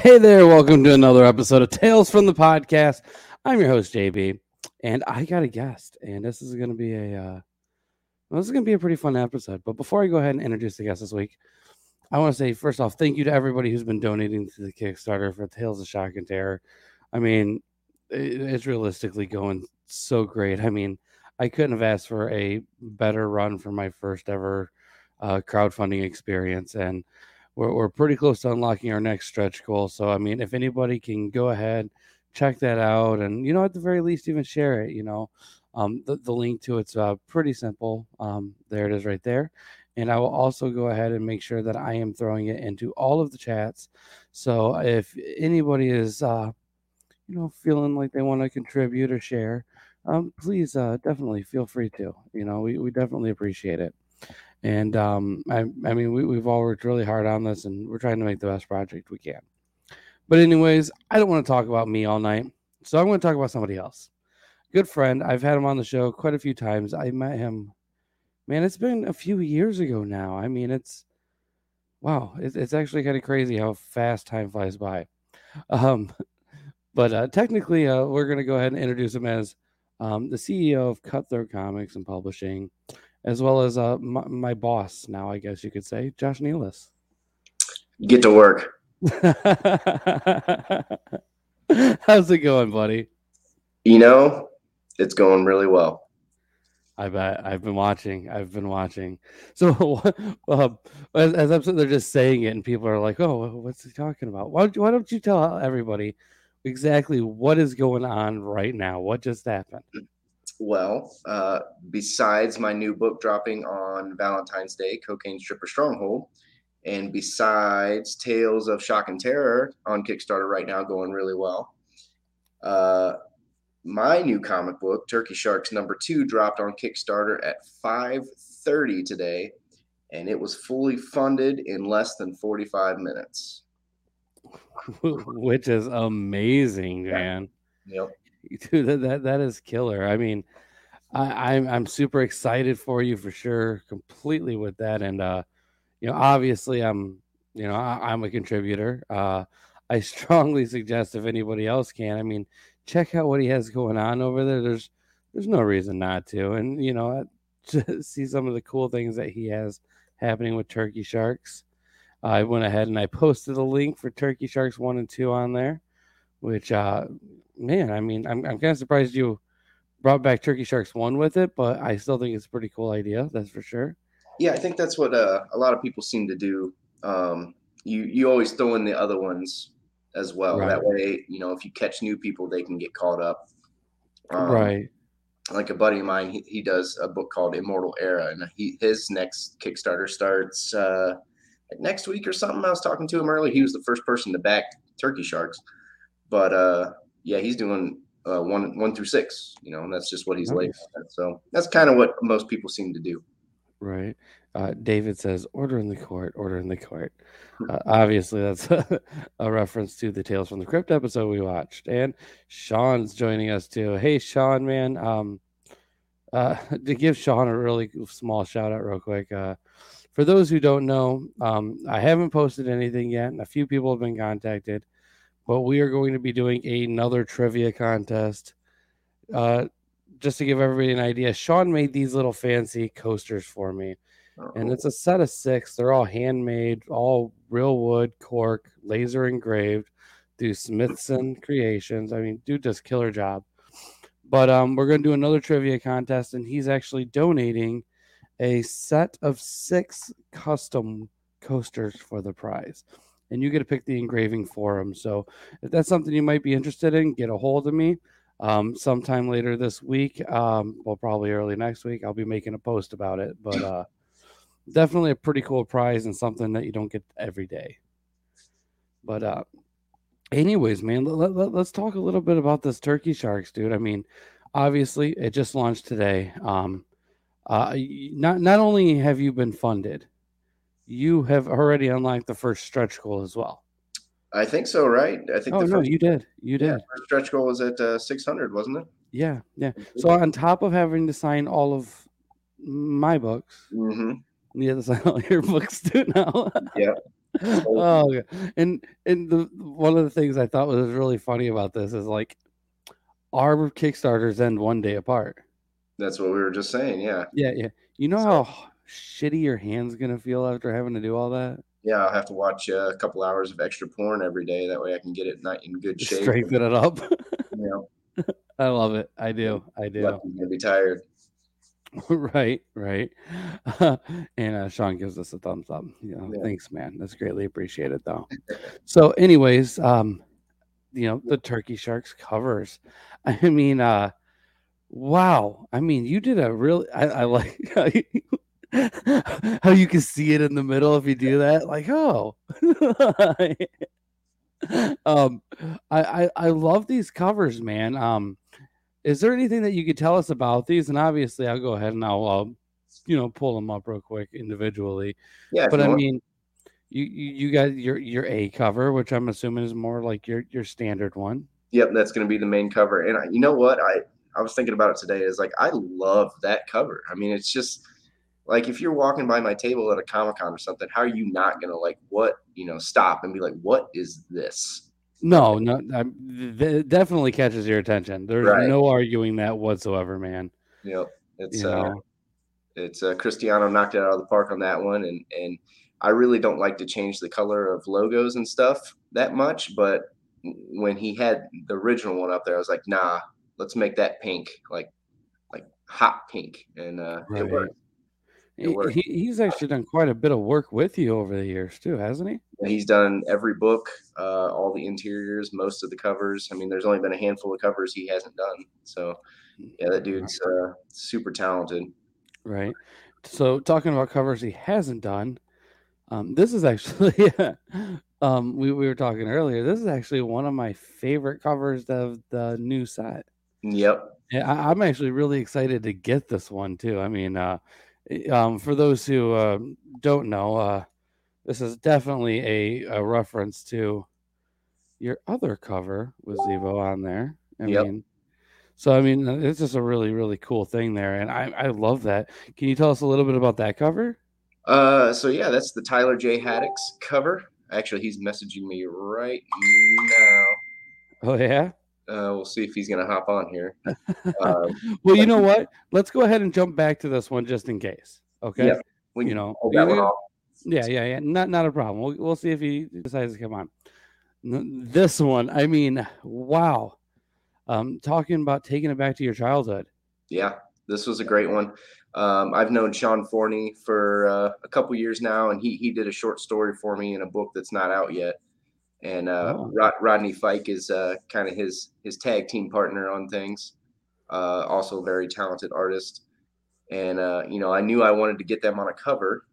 Hey there, welcome to another episode of Tales from the Podcast. I'm your host JB, and I got a guest, and this is going to be a uh, well, this is going to be a pretty fun episode. But before I go ahead and introduce the guest this week, I want to say first off, thank you to everybody who's been donating to the Kickstarter for Tales of Shock and Terror. I mean, it, it's realistically going so great. I mean, I couldn't have asked for a better run for my first ever uh, crowdfunding experience, and we're, we're pretty close to unlocking our next stretch goal. So, I mean, if anybody can go ahead, check that out, and you know, at the very least, even share it. You know, um, the, the link to it's uh, pretty simple. Um, there it is right there. And I will also go ahead and make sure that I am throwing it into all of the chats. So if anybody is, uh, you know, feeling like they want to contribute or share, um, please uh, definitely feel free to. You know, we, we definitely appreciate it. And um, I, I mean, we, we've all worked really hard on this, and we're trying to make the best project we can. But anyways, I don't want to talk about me all night, so I'm going to talk about somebody else. Good friend, I've had him on the show quite a few times. I met him, man. It's been a few years ago now. I mean, it's wow. It's, it's actually kind of crazy how fast time flies by. Um, but uh, technically, uh, we're going to go ahead and introduce him as um, the CEO of Cutthroat Comics and Publishing as well as uh, my, my, boss now, I guess you could say, Josh Nealis. Get to work. How's it going, buddy? You know, it's going really well. I bet I've been watching. I've been watching. So, uh, as, as, I'm sitting there just saying it, and people are like, "Oh, what's he talking about?" Why, why don't you tell everybody exactly what is going on right now? What just happened? Well. Uh, besides my new book dropping on Valentine's Day, Cocaine Stripper Stronghold, and besides Tales of Shock and Terror on Kickstarter right now, going really well. Uh, my new comic book, Turkey Sharks number two, dropped on Kickstarter at 5:30 today, and it was fully funded in less than 45 minutes. Which is amazing, man. Yep. Dude, that, that is killer. I mean, I, I'm I'm super excited for you for sure, completely with that. And uh, you know, obviously, I'm you know I, I'm a contributor. Uh, I strongly suggest if anybody else can, I mean, check out what he has going on over there. There's there's no reason not to, and you know, see some of the cool things that he has happening with Turkey Sharks. I went ahead and I posted a link for Turkey Sharks one and two on there, which uh, man, I mean, I'm I'm kind of surprised you brought back Turkey Sharks one with it, but I still think it's a pretty cool idea. That's for sure. Yeah, I think that's what uh, a lot of people seem to do. Um, you you always throw in the other ones as well. Right. That way, you know, if you catch new people, they can get caught up. Um, right. Like a buddy of mine, he, he does a book called Immortal Era, and he his next Kickstarter starts uh, next week or something. I was talking to him earlier. He was the first person to back Turkey Sharks, but uh, yeah, he's doing uh, one one through six. You know, and that's just what he's Nice. laid. at. So that's kind of what most people seem to do. Right. Uh, David says, "Order in the court, order in the court." Uh, obviously, that's a, a reference to the Tales from the Crypt episode we watched. And Sean's joining us too. Hey, Sean, man. Um, uh, to give Sean a really small shout out, real quick. Uh, for those who don't know, um, I haven't posted anything yet. and A few people have been contacted, but we are going to be doing another trivia contest. Uh, just to give everybody an idea, Sean made these little fancy coasters for me and it's a set of six. They're all handmade, all real wood, cork, laser engraved through Smithson Creations. I mean, dude does killer job. But um, we're gonna do another trivia contest, and he's actually donating a set of six custom coasters for the prize. And you get to pick the engraving for them. So if that's something you might be interested in, get a hold of me. Um, sometime later this week, um, well, probably early next week, I'll be making a post about it. But uh, definitely a pretty cool prize and something that you don't get every day. But uh anyways, man, let, let, us talk a little bit about this turkey sharks, dude. I mean, obviously it just launched today. Um uh not not only have you been funded, you have already unlocked the first stretch goal as well. I think so, right? I think Oh the no, first, you did. You yeah, did. first stretch goal was at uh, 600, wasn't it? Yeah, yeah. So on top of having to sign all of my books, hmm You have to sign all your books too now. Yeah. oh, yeah. and and the one of the things I thought was really funny about this is like our Kickstarters end one day apart. That's what we were just saying. Yeah. Yeah, yeah. You know how shitty your hand's gonna feel after having to do all that? Yeah. I'll have to watch uh, a couple hours of extra porn every day. That way I can get it not in good shape. Strengthen it up. You know, I love it. I do. I do. Lefty's gonna be tired. right, right. and uh, Sean gives us a thumbs up. You know, Yeah. thanks, man. That's greatly appreciated, though. so, anyways, um, you know, the Turkey Sharks covers. I mean, uh, wow. I mean, you did a really. I, I like how you, can see it in the middle if you do that. Like, oh. um, I, I I love these covers, man. Um, is there anything that you could tell us about these? And obviously, I'll go ahead and I'll, uh, you know, pull them up real quick individually. Yeah. But I want- mean, you, you you got your your A cover, which I'm assuming is more like your your standard one. Yep, that's going to be the main cover. And I, you know what? I I was thinking about it today. Is like I love that cover. I mean, it's just like if you're walking by my table at a comic con or something, how are you not going to like what you know stop and be like, what is this? No, no, I'm, th- definitely catches your attention. There's Right. no arguing that whatsoever, man. Know, it's You uh, know, it's uh, Cristiano knocked it out of the park on that one, and and I really don't like to change the color of logos and stuff that much, but when he had the original one up there, I was like, nah, let's make that pink, like like hot pink, and uh, Right. it worked. He, he's actually done quite a bit of work with you over the years too, hasn't he? He's done every book, uh, all the interiors, most of the covers. I mean, there's only been a handful of covers he hasn't done. So, yeah, that dude's uh, super talented. Right. So talking about covers he hasn't done, um, this is actually um we, we were talking earlier. This is actually one of my favorite covers of the new set. Yep. Yeah, I, I'm actually really excited to get this one too. I mean, uh, um, for those who uh, don't know, uh, this is definitely a, a reference to your other cover with Zebo on there. I Yep. mean, So I mean, it's just a really really cool thing there, and I I love that. Can you tell us a little bit about that cover? Uh, so yeah, that's the Tyler J Haddix cover. Actually, he's messaging me right now. Oh yeah. Uh, we'll see if he's gonna hop on here. Um, Well, you know what? Let's go ahead and jump back to this one just in case. Okay. Yeah. we You know, hold that one you- off. Yeah, yeah, yeah. Not not a problem. We'll we'll see if he decides to come on. This one, I mean, wow. Um, talking about taking it back to your childhood. Yeah, this was a great one. Um, I've known Sean Forney for uh, a couple years now, and he he did a short story for me in a book that's not out yet. And uh, Oh. Rod, Rodney Fike is uh, kind of his his tag team partner on things. Uh, also, a very talented artist. And uh, you know, I knew I wanted to get them on a cover,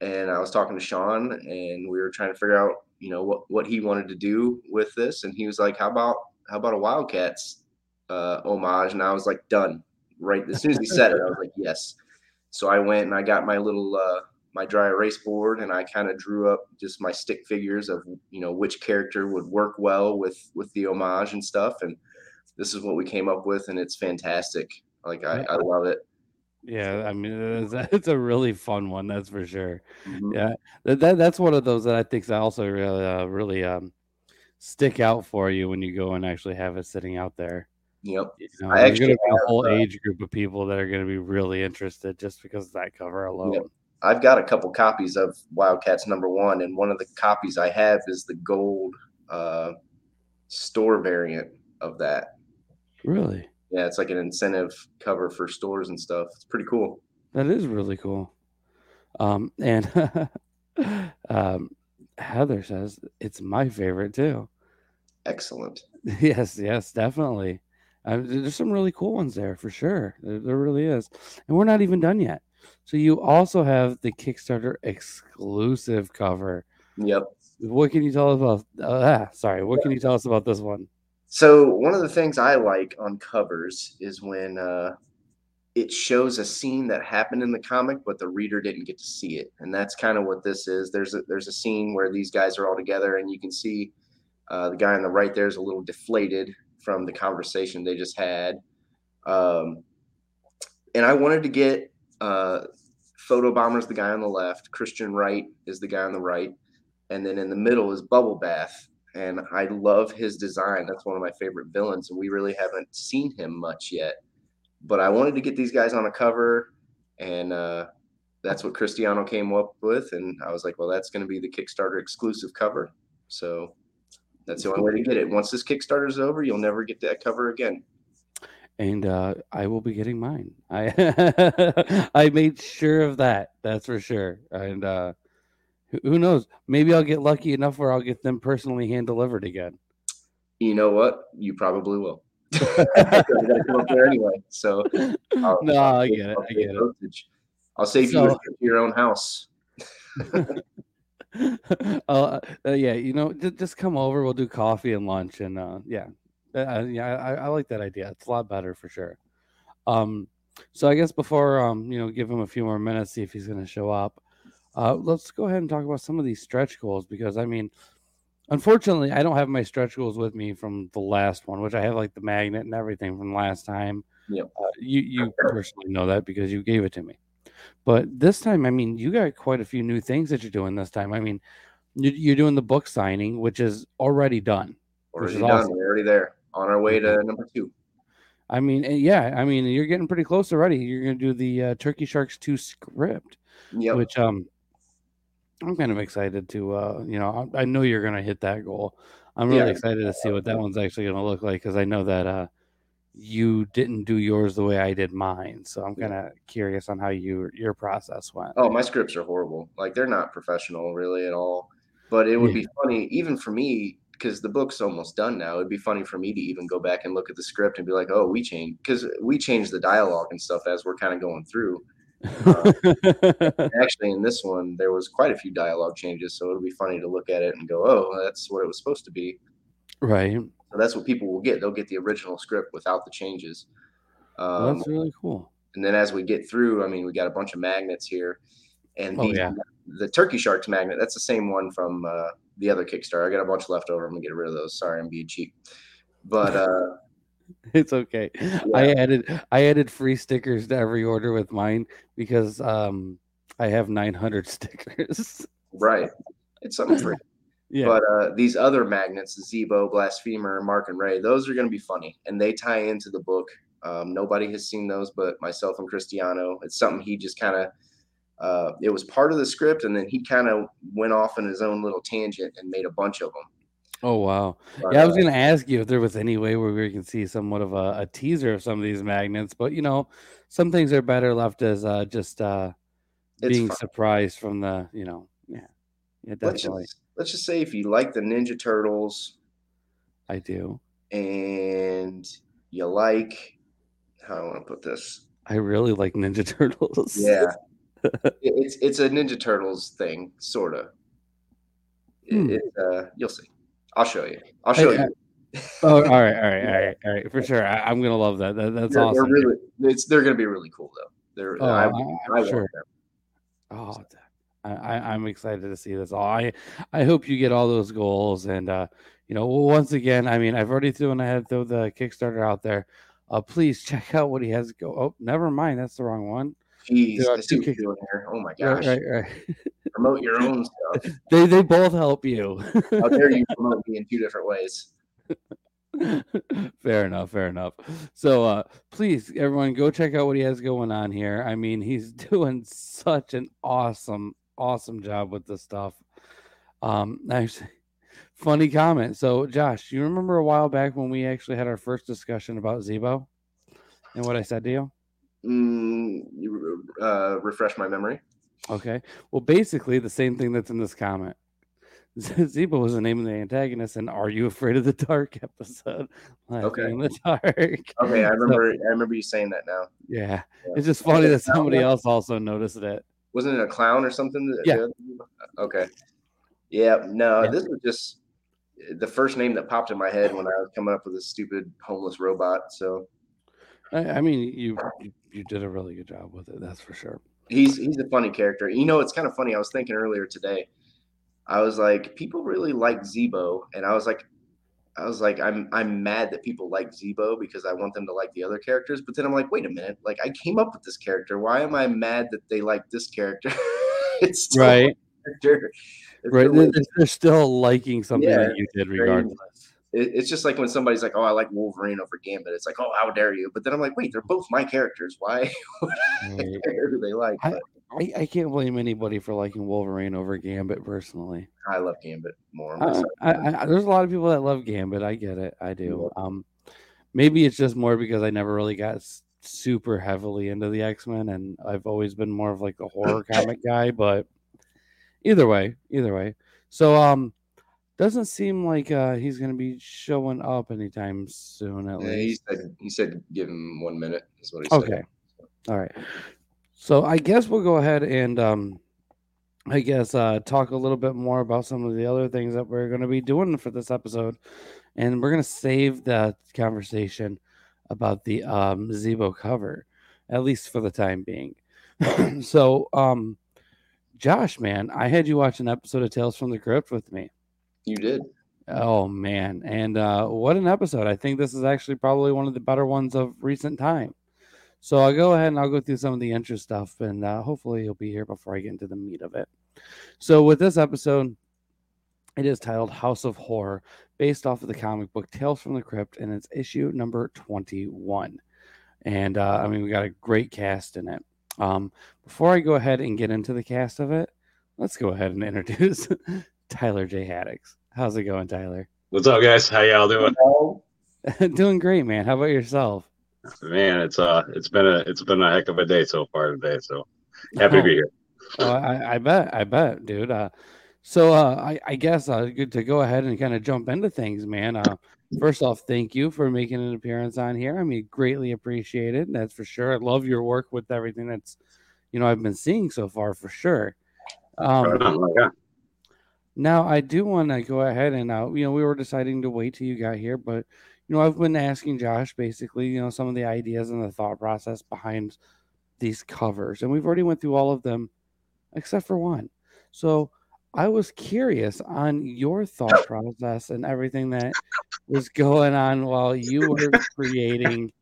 and I was talking to Sean, and we were trying to figure out, you know, what what he wanted to do with this, and he was like, "How about how about a Wildcats uh, homage?" And I was like, "Done." Right as soon as he said it, I was like, "Yes." So I went and I got my little uh, my dry erase board, and I kind of drew up just my stick figures of you know which character would work well with with the homage and stuff, and this is what we came up with, and it's fantastic. Like I, I love it. Yeah, I mean, it's, a really fun one, that's for sure. Mhm. Yeah, that, that that's one of those that I think that also really uh, really um stick out for you when you go and actually have it sitting out there. Yep. You know, I actually going to be a whole uh, age group of people that are going to be really interested just because of that cover alone. I've got a couple copies of Wildcats number one, and one of the copies I have is the gold uh, store variant of that. Really, Yeah, it's like an incentive cover for stores and stuff. It's pretty cool. that is really cool. Um, and um, Heather says it's my favorite too. Excellent. Yes, yes, definitely. Uh, there's some really cool ones there for sure. There, there really is, and we're not even done yet. So you also have the Kickstarter exclusive cover. Yep. What can you tell us about? Uh, ah, sorry, what can you tell us about this one? So one of the things I like on covers is when uh, it shows a scene that happened in the comic, but the reader didn't get to see it, and that's kind of what this is. There's a there's a scene where these guys are all together, and you can see uh, the guy on the right there is a little deflated from the conversation they just had. Um, and I wanted to get uh, Photo Bombers, the guy on the left, Christian Wright is the guy on the right, and then in the middle is Bubble Bath. And I love his design. That's one of my favorite villains, and we really haven't seen him much yet. But I wanted to get these guys on a cover, and uh, that's what Cristiano came up with. And I was like, well, that's going to be the Kickstarter exclusive cover. So that's the only way to get it. Once this Kickstarter is over, you'll never get that cover again. And uh, I will be getting mine. I I made sure of that. That's for sure. And uh, who- knows? Maybe I'll get lucky enough where I'll get them personally hand delivered again. You know what? You probably will. I gotta come up there anyway. So I'll- no, I'll I get it. I'll I get it. I'll save So- you to your own house. uh, uh, yeah, you know, just, just come over. We'll do coffee and lunch, and uh, yeah, uh, yeah, I, I like that idea. It's a lot better for sure. Um, so I guess before um, you know, give him a few more minutes, see if he's going to show up. Uh, let's go ahead and talk about some of these stretch goals because I mean, unfortunately, I don't have my stretch goals with me from the last one, which I have like the magnet and everything from last time. Yep. Uh, you you personally know that because you gave it to me. But this time, I mean, you got quite a few new things that you're doing this time. I mean, you- you're doing the book signing, which is already done. Already is done. awesome. We're already there. On our way to number two. I mean, yeah, I mean, you're getting pretty close already. You're going to do the uh, Turkey Sharks 2 script, Yep. which um, I'm kind of excited to, uh, you know, I, I know you're going to hit that goal. I'm really Yeah. excited to see what that one's actually going to look like because I know that uh, you didn't do yours the way I did mine. So I'm kind of curious on how you your process went. Oh, my scripts are horrible. Like they're not professional really at all. But it would be funny, even for me, because the book's almost done now. It'd be funny for me to even go back and look at the script and be like, "Oh, we changed," because we changed the dialogue and stuff as we're kind of going through. Actually, in this one, there was quite a few dialogue changes, so it'll be funny to look at it and go, "Oh, that's what it was supposed to be." right. So that's what people will get. They'll get the original script without the changes. Um, that's really cool. and then as we get through, I mean, we got a bunch of magnets here, and Oh, these, yeah. the Turkey Sharks magnet. That's the same one from uh, the other Kickstarter. I got a bunch left over. I'm gonna get rid of those. Sorry, I'm being cheap. But uh, it's okay. I added I added free stickers to every order with mine because um I have 900 stickers. Right. It's something free. Yeah. But uh, these other magnets, Zebo, Blasphemer, Mark and Ray, those are going to be funny, and they tie into the book. Um, nobody has seen those, but myself and Cristiano. It's something he just kind of. Uh, it was part of the script, and then he kind of went off in his own little tangent and made a bunch of them. oh wow. But, Yeah, I was uh, gonna ask you if there was any way where we can see somewhat of a, a teaser of some of these magnets, but you know, some things are better left as uh just uh being fun. surprised from the, you know, yeah. Yeah, let's definitely. just let's just say if you like the Ninja Turtles I do. and you like how do I want to put this. I really like Ninja Turtles. Yeah, it's it's a Ninja Turtles thing, sort of. Hmm. It, uh, you'll see. I'll show you. I'll show I- you. Oh, all right, all right, all right, all right, for sure. I, I'm gonna love that. that that's they're, awesome. they're really, it's they're gonna be really cool though. They're Oh, I, I- I, I'm sure. Oh, th- I, I'm excited to see this all. I, I hope you get all those goals. And, uh, you know, once again, I mean, I've already thrown ahead, throw the Kickstarter out there. Uh, please check out what he has go. Oh, never mind. That's the wrong one. Jeez, I see what you're doing here. Oh my Right, gosh, right, right. promote your own stuff. they, they both help you. How dare you promote me in two different ways? fair enough fair enough so uh please everyone go check out what he has going on here i mean he's doing such an awesome awesome job with this stuff um actually funny comment so josh you remember a while back when we actually had our first discussion about zebo and what i said to you Mm, you uh, refresh my memory. okay well basically the same thing that's in this comment Zebo was the name of the antagonist and Are You Afraid of the Dark episode. Okay. in the dark. Okay, I remember. I remember you saying that now. Yeah, Yeah. it's just funny that somebody else also noticed it. Wasn't it a clown or something? Yeah. Okay. Yeah. No, Yeah. this was just the first name that popped in my head when I was coming up with this stupid homeless robot. So I, I mean, you, you you did a really good job with it. That's for sure. he's he's a funny character. You know, it's kind of funny. I was thinking earlier today. I was like, people really like Zebo, and I was like, I was like, I'm I'm mad that people like Zebo because I want them to like the other characters. But then I'm like, wait a minute, like I came up with this character. Why am I mad that they like this character? it's still Right, character. It's right. still They're, still liking something Yeah, that you did, regardless. It- it's just like when somebody's like, "Oh, I like Wolverine over Gambit." It's like, "Oh, how dare you?" But then I'm like, "Wait, they're both my characters. Why? Who they like?" I- I, I can't blame anybody for liking Wolverine over Gambit personally. I love Gambit more. Myself. I, there's a lot of people that love Gambit. I get it. I do. Um, maybe it's just more because I never really got super heavily into the X Men, and I've always been more of like a horror comic guy. But either way, either way. So um, doesn't seem like uh he's gonna be showing up anytime soon. At Yeah, he least. said he said give him one minute. Is what he said. Okay. All right. So I guess we'll go ahead and um I guess uh talk a little bit more about some of the other things that we're going to be doing for this episode. And we're going to save that conversation about the um Zebo cover at least for the time being. so um Josh, man, I had you watch an episode of Tales from the Crypt with me. You did. Oh man, and uh, what an episode! I think this is actually probably one of the better ones of recent time. So I'll go ahead and I'll go through some of the intro stuff, and uh, hopefully you'll be here before I get into the meat of it. So with this episode, it is titled House of Horror, based off of the comic book Tales from the Crypt, and it's issue number twenty-one. And uh, I mean, we got a great cast in it. Um, before I go ahead and get into the cast of it, let's go ahead and introduce Tyler J. Haddix. How's it going, Tyler? What's up, guys? How y'all doing? Doing great, man. How about yourself? Man, it's uh, it's been a it's been a heck of a day so far today. So happy to be here. Oh, I, I bet, I bet, dude. Uh, so uh, I, I guess uh, good to go ahead and kind of jump into things, man. Uh, first off, thank you for making an appearance on here. I mean, greatly appreciated. That's for sure. I love your work with everything that's, you know, I've been seeing so far for sure. Um, Right on, right on. Now, I do want to go ahead and, uh, you know, we were deciding to wait till you got here, but, you know, I've been asking Josh basically, you know, some of the ideas and the thought process behind these covers, and we've already went through all of them except for one. So I was curious on your thought process and everything that was going on while you were creating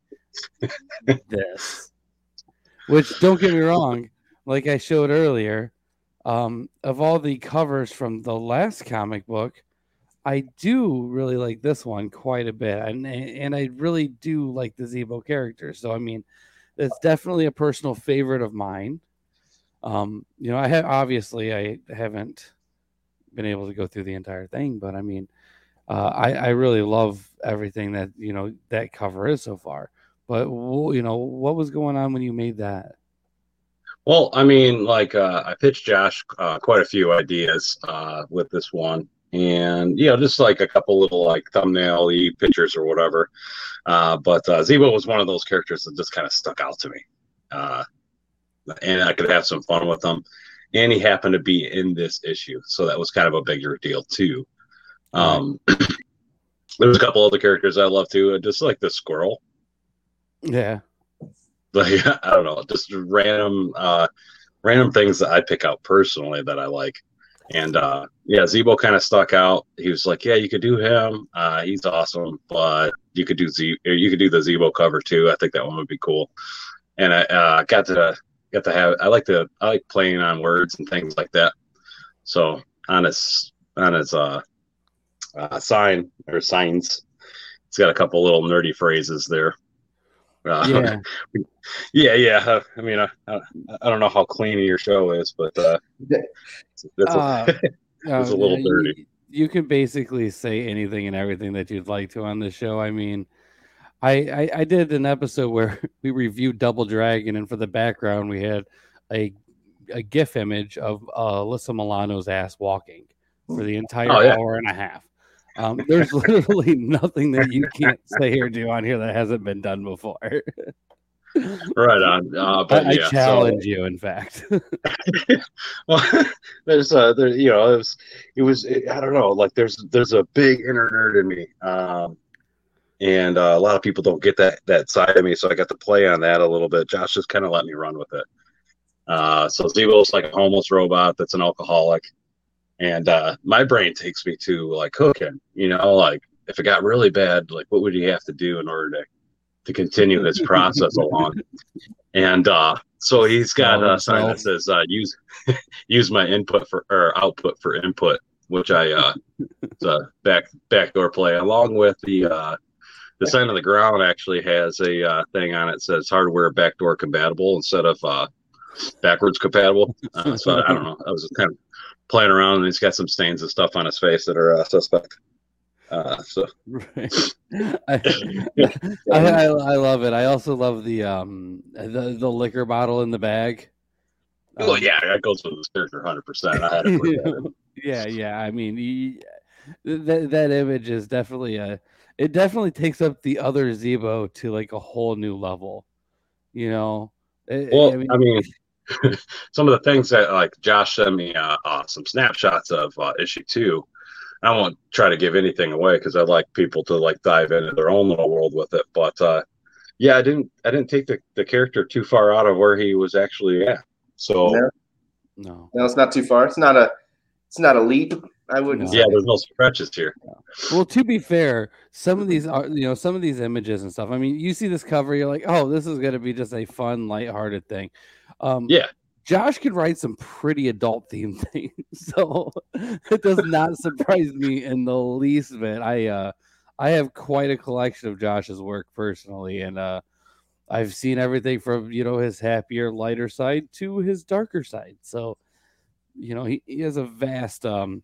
this. Which don't get me wrong, like I showed earlier, um, of all the covers from the last comic book, I do really like this one quite a bit, and and I really do like the Zebo character. So I mean, it's definitely a personal favorite of mine. Um, you know, I have obviously I haven't been able to go through the entire thing, but I mean, uh, I I really love everything that you know that cover is so far. But you know, what was going on when you made that? Well, I mean, like uh, I pitched Josh uh, quite a few ideas uh, with this one, and you know, just like a couple little like thumbnail pictures or whatever. Uh, but uh, Zebo was one of those characters that just kind of stuck out to me, uh, and I could have some fun with them. And he happened to be in this issue, so that was kind of a bigger deal too. Um, there's a couple other characters I love too, just like the squirrel. Yeah, like I don't know, just random uh random things that I pick out personally that I like. And uh yeah, Zebo kind of stuck out. He was like, Yeah, you could do him. Uh he's awesome, but you could do Z you could do the Zebo cover too. I think that one would be cool. And I uh got to got to have I like to I like playing on words and things like that. So on his on his uh, uh sign or signs, it's got a couple little nerdy phrases there uh, yeah, yeah, yeah. I mean, I, I don't know how clean your show is, but uh, it's, it's, Uh, a, it's a little yeah, dirty. You, you can basically say anything and everything that you'd like to on this show. I mean, I, I I did an episode where we reviewed Double Dragon, and for the background, we had a a GIF image of uh, Alyssa Milano's ass walking for the entire Oh, yeah. hour and a half. Um, there's literally nothing that you can't say or do on here that hasn't been done before. Right on. Uh, but I, I yeah, so- challenge you, in fact. well, there's uh there you know it was it was I don't know like there's there's a big inner nerd in me um and uh, a lot of people don't get that that side of me so I got to play on that a little bit Josh just kind of let me run with it uh so Zebo's like a homeless robot that's an alcoholic and uh my brain takes me to like cooking you know like if it got really bad like what would he have to do in order to to continue his process along and uh so he's got a sign that says uh, use use my input for or output for input, which I uh it's a back backdoor play along with the uh the sign on the ground actually has a uh, thing on it that says hardware backdoor compatible instead of uh backwards compatible. Uh, so I don't know. I was kind of playing around and he's got some stains and stuff on his face that are uh, suspect. Uh, so Right. I, I, I I love it. I also love the um the, the liquor bottle in the bag. oh Um, yeah, that goes with the character hundred percent. I had to put that in. yeah, yeah. I mean, he, that that image is definitely a. It definitely takes up the other Zebo to like a whole new level. You know. I- Well, I mean, some of the things that like Josh sent me uh, uh, some snapshots of uh, issue two. I won't try to give anything away because I'd like people to like dive into their own little world with it. But uh, yeah, I didn't I didn't take the, the character too far out of where he was actually at. So No. no. No, it's not too far. It's not a it's not a leap. I wouldn't. No. yeah, there's no stretches here. Well, to be fair, some of these are you know some of these images and stuff. I mean, you see this cover, you're like, oh, this is going to be just a fun, lighthearted thing. Um, Yeah. Josh could write some pretty adult themed things, so it does not surprise me in the least bit. I uh, I have quite a collection of Josh's work personally, and uh, I've seen everything from you know his happier, lighter side to his darker side. So, you know, he, he has a vast um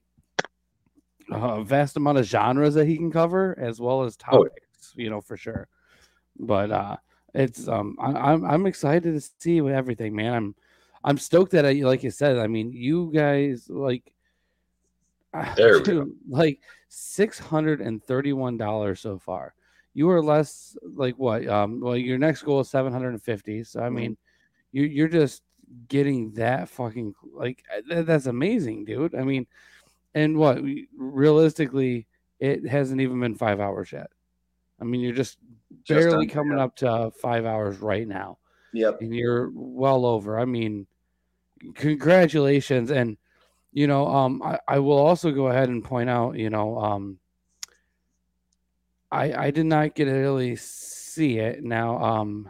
a vast amount of genres that he can cover as well as Oh, topics, you know, for sure. But uh it's um I, I'm I'm excited to see with everything, man. I'm I'm stoked that I like you said, I mean, you guys like There we go. dude, like six hundred and thirty-one dollars so far. You are less like what? Um, well, your next goal is seven hundred and fifty. So I mean, you you're just getting that fucking like uh, that, that's amazing, dude. I mean, and what we- realistically, it hasn't even been five hours yet. I mean, you're just barely coming up to five hours right now Yep. and you're well over. I mean, congratulations. And you know, um, I, I will also go ahead and point out, you know, um, I I did not get to really see it. Now, um,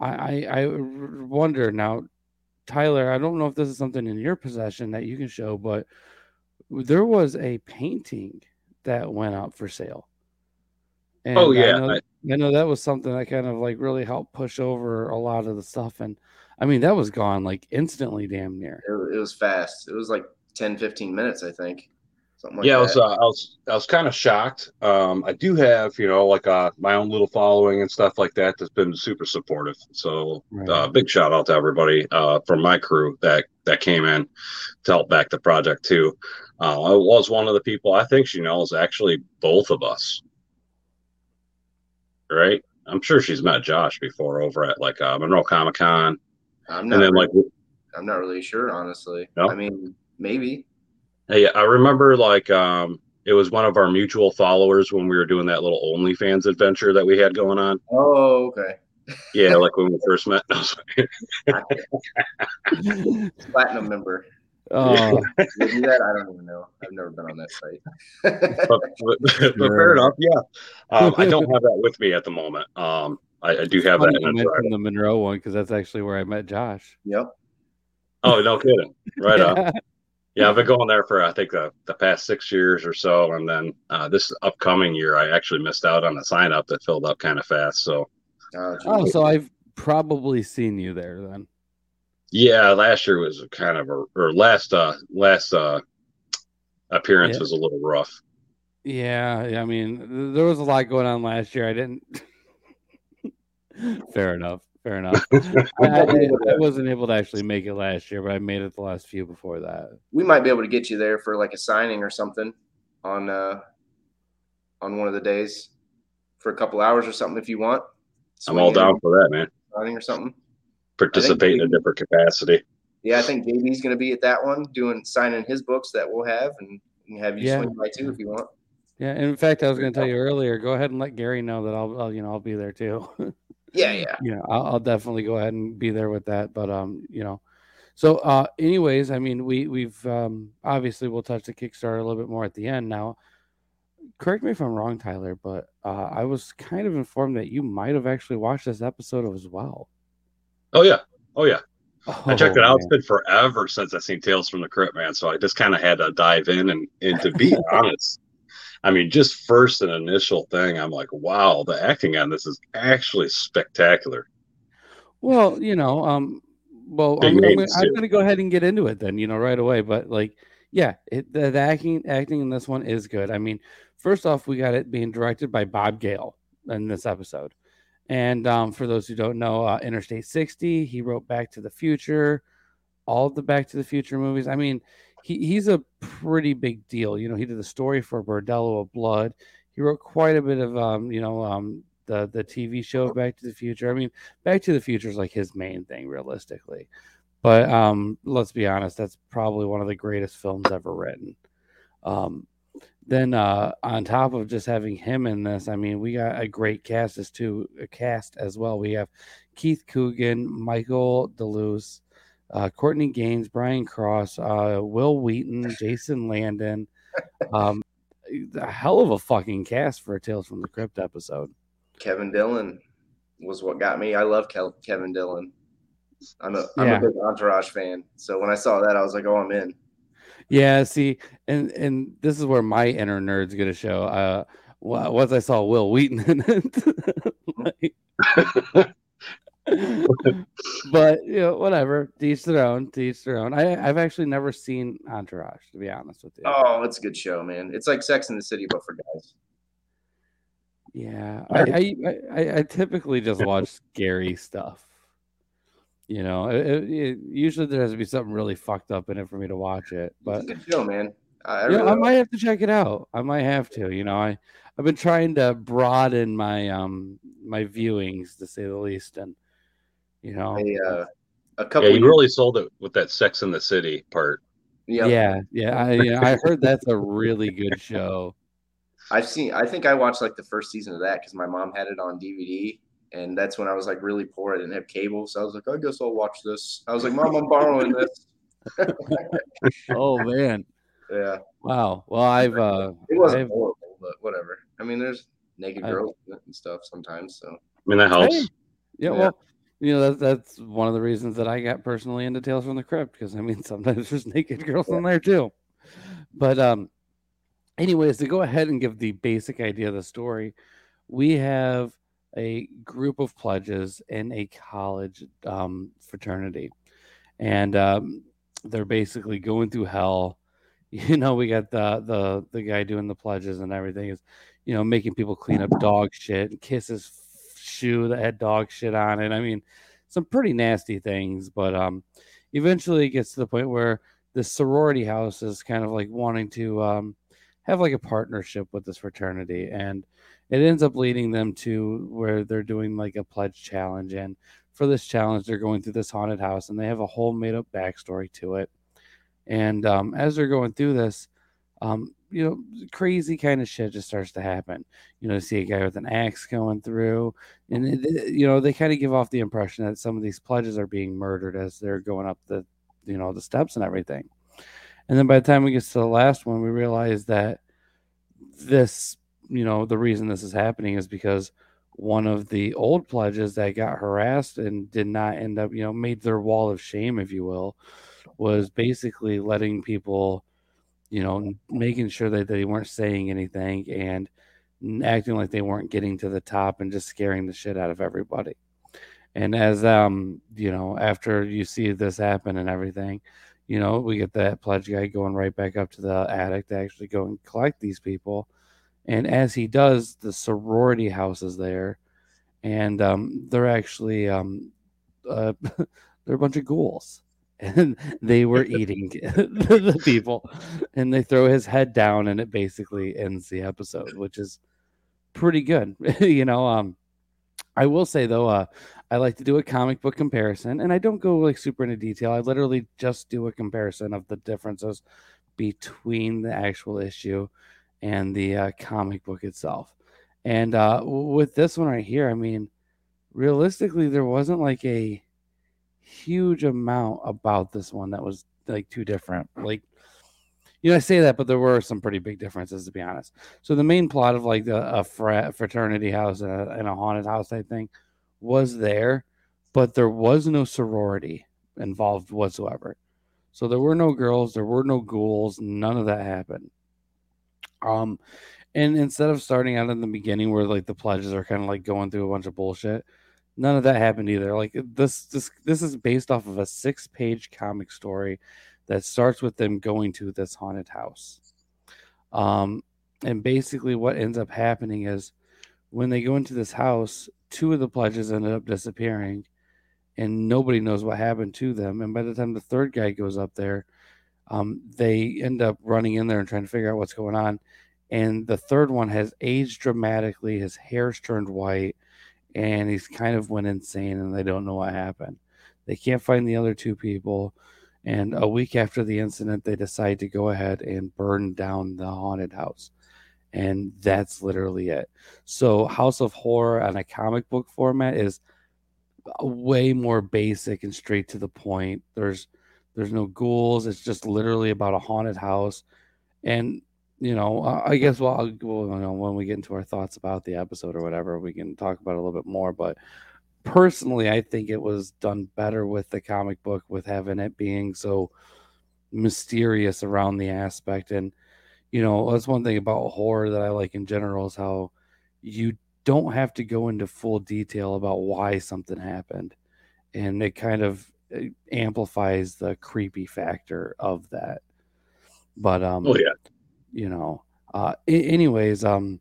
I I, I r- wonder now, Tyler. I don't know if this is something in your possession that you can show, but there was a painting that went up for sale. And Oh, I yeah, know, I- I know that was something that kind of like really helped push over a lot of the stuff. And I mean, that was gone like instantly, damn near. It, it was fast. It was like 10, 15 minutes, I think. Something like yeah, I was, uh, I was, I was kind of shocked. Um, I do have, you know, like uh, my own little following and stuff like that that's been super supportive. So, Right. uh, big shout out to everybody uh, from my crew that that came in to help back the project too. Uh, I was one of the people. I think she knows actually both of us, right? I'm sure she's met Josh before over at like uh, Monroe Comic Con, I'm not and then really, like I'm not really sure, honestly. No? I mean, maybe. Hey, I remember like um it was one of our mutual followers when we were doing that little OnlyFans adventure that we had going on. Oh, okay. Yeah, like when we first met. Platinum member. Oh, Did do that? I don't even know. I've never been on that site. but, but, but fair enough, yeah. Um, I don't have that with me at the moment. Um, I, I do have funny that you in mentioned the Monroe one because that's actually where I met Josh. yep. Oh, no kidding. Right on. Yeah. Yeah, I've been going there for I think the, the past six years or so, and then uh, this upcoming year I actually missed out on the sign up that filled up kind of fast. So Oh, Oh, so I've probably seen you there then. yeah, last year was kind of a or last uh last uh appearance Yeah. was a little rough. Yeah, yeah, I mean, there was a lot going on last year. I didn't. Fair enough. Fair enough. I, I, I wasn't able to actually make it last year, but I made it the last few before that. we might be able to get you there for like a signing or something on uh on one of the days for a couple hours or something if you want. I'm all down for that, man. signing or something. Participate in a different capacity. Yeah, I think JB's going to be at that one doing signing his books that we'll have, and have you Yeah. swing by too if you want. Yeah, and in fact, I was going to tell you earlier. Go ahead and let Gary know that I'll, I'll you know, I'll be there too. Yeah, yeah. yeah. I'll, I'll definitely go ahead and be there with that. But um, you know, so uh, anyways, I mean, we we've um, obviously we'll touch the Kickstarter a little bit more at the end. Now, correct me if I'm wrong, Tyler, but uh, I was kind of informed that you might have actually watched this episode as well. Oh yeah. Oh yeah. I checked Oh, it out. It's been forever since I've seen Tales from the Crypt, man. So I just kind of had to dive in and, and to be honest, I mean, just first an initial thing, I'm like, wow, the acting on this is actually spectacular. Well, you know, um, well, Big I'm, I'm, gonna, I'm gonna go ahead and get into it then, you know, right away. But like, yeah, it, the, the acting acting in this one is good. I mean, first off, we got it being directed by Bob Gale in this episode, and um, for those who don't know, uh, Interstate 60, he wrote Back to the Future, all the Back to the Future movies. I mean, he, he's a pretty big deal. You know, he did the story for Bordello of Blood. He wrote quite a bit of, um, you know, um, the the TV show Back to the Future. I mean, Back to the Future is like his main thing, realistically. But um, let's be honest, that's probably one of the greatest films ever written. Um, then uh, on top of just having him in this, I mean, we got a great cast as too a cast as well. We have Keith Coogan, Michael DeLuise, uh, Courtney Gains, Brian Krause, uh, Wil Wheaton, Jason London. Um, a hell of a fucking cast for a Tales from the Crypt episode. Kevin Dillon was what got me. I love Kel- Kevin Dillon. I'm a I'm Yeah. a big Entourage fan. So when I saw that, I was like, oh, I'm in. Yeah, see, and and this is where my inner nerd's gonna show. Uh, once I saw Wil Wheaton in it, like- but you know, whatever. To each their own. To each their own. I I've actually never seen Entourage, to be honest with you. Oh, it's a good show, man. It's like Sex in the City, but for guys. Yeah, I, I, I I typically just watch scary stuff. You know, it, it- it- usually there has to be something really fucked up in it for me to watch it. But it's a good show, man. I, I yeah, really I might have to check it out. I might have to. You know, I I've been trying to broaden my um my viewings to say the least, and you know, a, uh, a Yeah, couple. you years- really sold it with that Sex in the City part. yeah, yeah, yeah, I yeah, I heard that's a really good show. I've seen. I think I watched like the first season of that because my mom had it on DVD, and that's when I was like really poor. I didn't have cable, so I was like, I guess I'll watch this. I was like, Mom, I'm borrowing this. Oh man, Yeah, wow. Well, I've uh, it wasn't I've, horrible, but whatever. I mean, there's naked I- girls in and stuff sometimes. So I mean, that helps. Hey. Yeah, Yeah. well, you know that, that's one of the reasons that I got personally into Tales from the Crypt because I mean sometimes there's naked girls in there too. But um, anyways, to go ahead and give the basic idea of the story, we have a group of pledges in a college um, fraternity, and um, they're basically going through hell. You know, we got the the the guy doing the pledges and everything is, you know, making people clean up dog shit and kiss his shoe that had dog shit on it. I mean, some pretty nasty things, but um, eventually it gets to the point where the sorority house is kind of like wanting to um have like a partnership with this fraternity and it ends up leading them to where they're doing like a pledge challenge and for this challenge they're going through this haunted house and they have a whole made up backstory to it and um, as they're going through this um, you know crazy kind of shit just starts to happen. You know see a guy with an axe going through and you know they kind of give off the impression that some of these pledges are being murdered as they're going up the you know the steps and everything. And then by the time we get to the last one we realize that this you know the reason this is happening is because one of the old pledges that got harassed and did not end up you know made their wall of shame if you will was basically letting people you know making sure that they weren't saying anything and acting like they weren't getting to the top and just scaring the shit out of everybody. And as um you know after you see this happen and everything you know we get that pledge guy going right back up to the attic to actually go and collect these people. And as he does the sorority house is there and um they're actually um uh, they're a bunch of ghouls and they were eating the people and they throw his head down and it basically ends the episode which is pretty good you know um i will say though uh i like to do a comic book comparison and i don't go like super into detail i literally just do a comparison of the differences between the actual issue and the uh, comic book itself and uh with this one right here i mean realistically there wasn't like a huge amount about this one that was like too different. Like, you know, I say that, but there were some pretty big differences to be honest. So the main plot of like the a frat fraternity house and a, and a haunted house I think, was there, but there was no sorority involved whatsoever. So there were no girls, there were no ghouls, none of that happened. Um, and instead of starting out in the beginning where like the pledges are kind of like going through a bunch of bullshit, none of that happened either. Like this, this, this is based off of a six-page comic story that starts with them going to this haunted house. Um, and basically, what ends up happening is when they go into this house, two of the pledges ended up disappearing, and nobody knows what happened to them. And by the time the third guy goes up there, um, they end up running in there and trying to figure out what's going on. And the third one has aged dramatically. His hair's turned white and he's kind of went insane and they don't know what happened. They can't find the other two people. And a week after the incident, they decide to go ahead and burn down the haunted house. And that's literally it. So, House of Horror on a comic book format is way more basic and straight to the point. There's there's no ghouls. It's just literally about a haunted house. And you know, I guess well, I'll, well, you know, when we get into our thoughts about the episode or whatever, we can talk about it a little bit more. But personally, I think it was done better with the comic book, with having it being so mysterious around the aspect. And you know, that's one thing about horror that I like in general is how you don't have to go into full detail about why something happened, and it kind of uh, amplifies the creepy factor of that. But um, Oh yeah. You know uh anyways um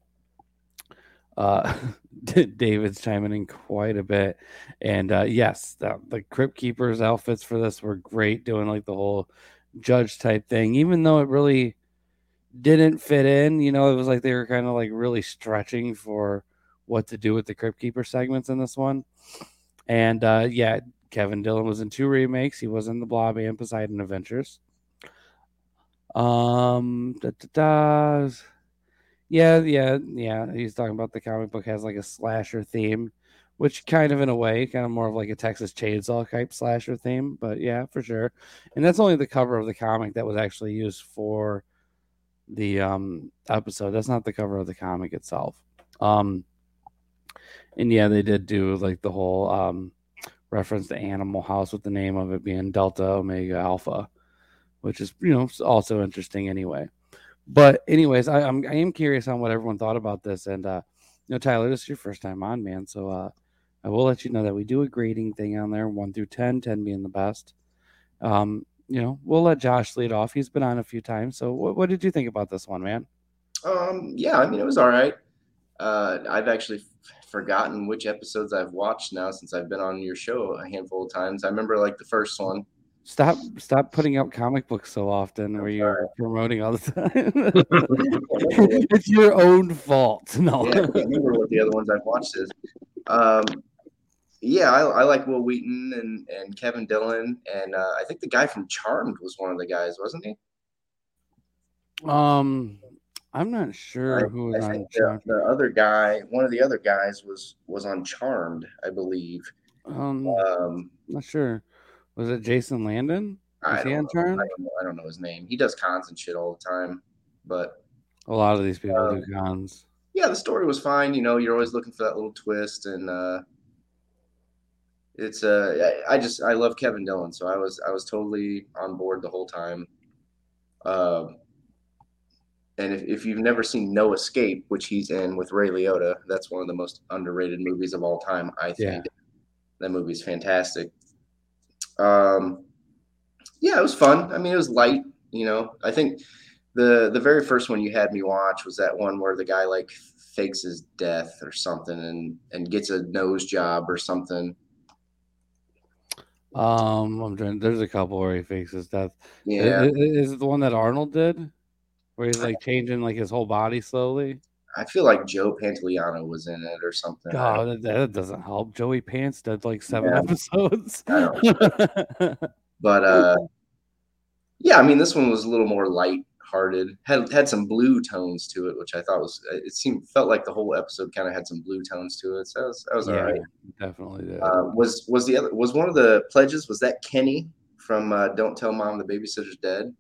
uh david's chiming in quite a bit. And uh yes the, the crypt keepers outfits for this were great doing like the whole judge type thing even though it really didn't fit in you know it was like they were kind of like really stretching for what to do with the crypt keeper segments in this one. And uh yeah kevin dillon was in two remakes. He was in the blob and poseidon adventures um, da, da, da. yeah, yeah, yeah. He's talking about the comic book has like a slasher theme, which kind of in a way, kind of more of like a Texas Chainsaw type slasher theme. But yeah, for sure. And that's only the cover of the comic that was actually used for the um episode. That's not the cover of the comic itself. Um, and yeah, they did do like the whole um reference to Animal House with the name of it being Delta Omega Alpha, which is you know also interesting anyway. But anyways, I, I'm I am curious on what everyone thought about this, and uh, you know, Tyler, this is your first time on, man. So uh, I will let you know that we do a grading thing on there, one through 10, 10 being the best. Um, you know, we'll let Josh lead off. He's been on a few times. So what, what did you think about this one, man? Um, yeah, I mean, it was all right. Uh, I've actually f- forgotten which episodes I've watched now since I've been on your show a handful of times. I remember like the first one. Stop stop putting out comic books so often where you're promoting all the time. it's your own fault. No. Yeah, I can't remember what the other ones I've watched is. Um, yeah, I, I like Wil Wheaton and, and Kevin Dillon, and uh, I think the guy from Charmed was one of the guys, wasn't he? Um I'm not sure I- who was I on think the, Charmed. the other guy, one of the other guys, was was on Charmed, I believe. Um Um, not sure. Was it Jason London? I don't, on know, I, don't know, I don't know his name. He does cons and shit all the time, but A lot of these people Um, do cons. yeah, the story was fine. You know, you're always looking for that little twist, and uh, it's uh, I I just I love Kevin Dillon, so I was I was totally on board the whole time. Um, and if, if you've never seen No Escape, which he's in with Ray Liotta, that's one of the most underrated movies of all time. I think Yeah. that movie's fantastic. Um, yeah, it was fun. I mean, it was light. You know, I think the the very first one you had me watch was that one where the guy like fakes his death or something and and gets a nose job or something. Um, I'm trying. There's a couple where he fakes his death. Yeah, i- i- Is it the one that Arnold did, where he's like changing like his whole body slowly? I feel like Joe Pantoliano was in it or something. I God, that, that doesn't help. Joey Pants did like seven Yeah. episodes. But uh, yeah, I mean, this one was a little more light-hearted. had had some blue tones to it, which I thought was it seemed felt like the whole episode kind of had some blue tones to it. So that was that was yeah, right. definitely did. Uh, was was the other was one of the pledges? Was that Kenny from uh, Don't Tell Mom the Babysitter's Dead?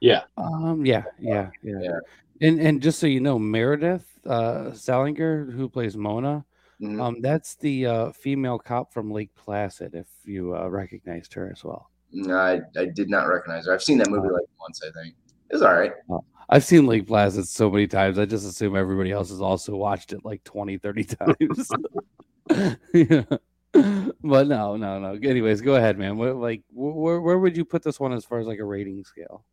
Yeah. Um, yeah, yeah, yeah, Yeah. And and just so you know, Meredith uh, Salinger, who plays Mona, Mhm. um, that's the uh, female cop from Lake Placid. If you uh, recognized her as well, No, I, I did not recognize her. I've seen that movie like once, I think. It was all right. I've seen Lake Placid so many times. I just assume everybody else has also watched it like 20, 30 times. yeah. But no, no, no. Anyways, go ahead, man. What, like, wh- where, where would you put this one as far as like a rating scale?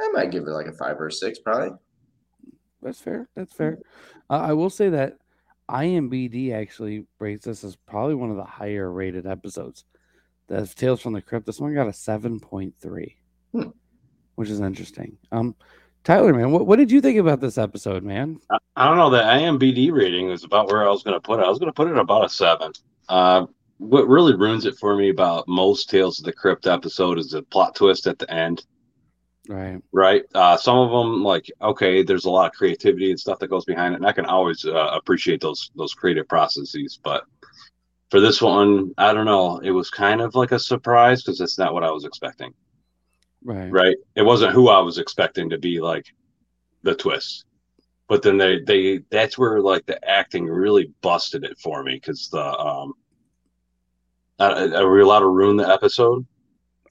I might give it like a five or a six, probably. That's fair. That's fair. Uh, I will say that IMBD actually rates this as probably one of the higher rated episodes. That's Tales from the Crypt. This one got a 7.3, Hmm. which is interesting. Um, Tyler, man, what, what did you think about this episode, man? I, I don't know. The IMBD rating is about where I was going to put it. I was going to put it about a seven. Uh, what really ruins it for me about most Tales of the Crypt episode is the plot twist at the end. Right. right? Uh, some of them, like, okay, there's a lot of creativity and stuff that goes behind it, and I can always uh, appreciate those those creative processes. But for this one, I don't know. It was kind of like a surprise because it's not what I was expecting, Right. right? It wasn't who I was expecting to be like the twist. But then they they that's where like the acting really busted it for me because the um. Are we allowed to ruin the episode?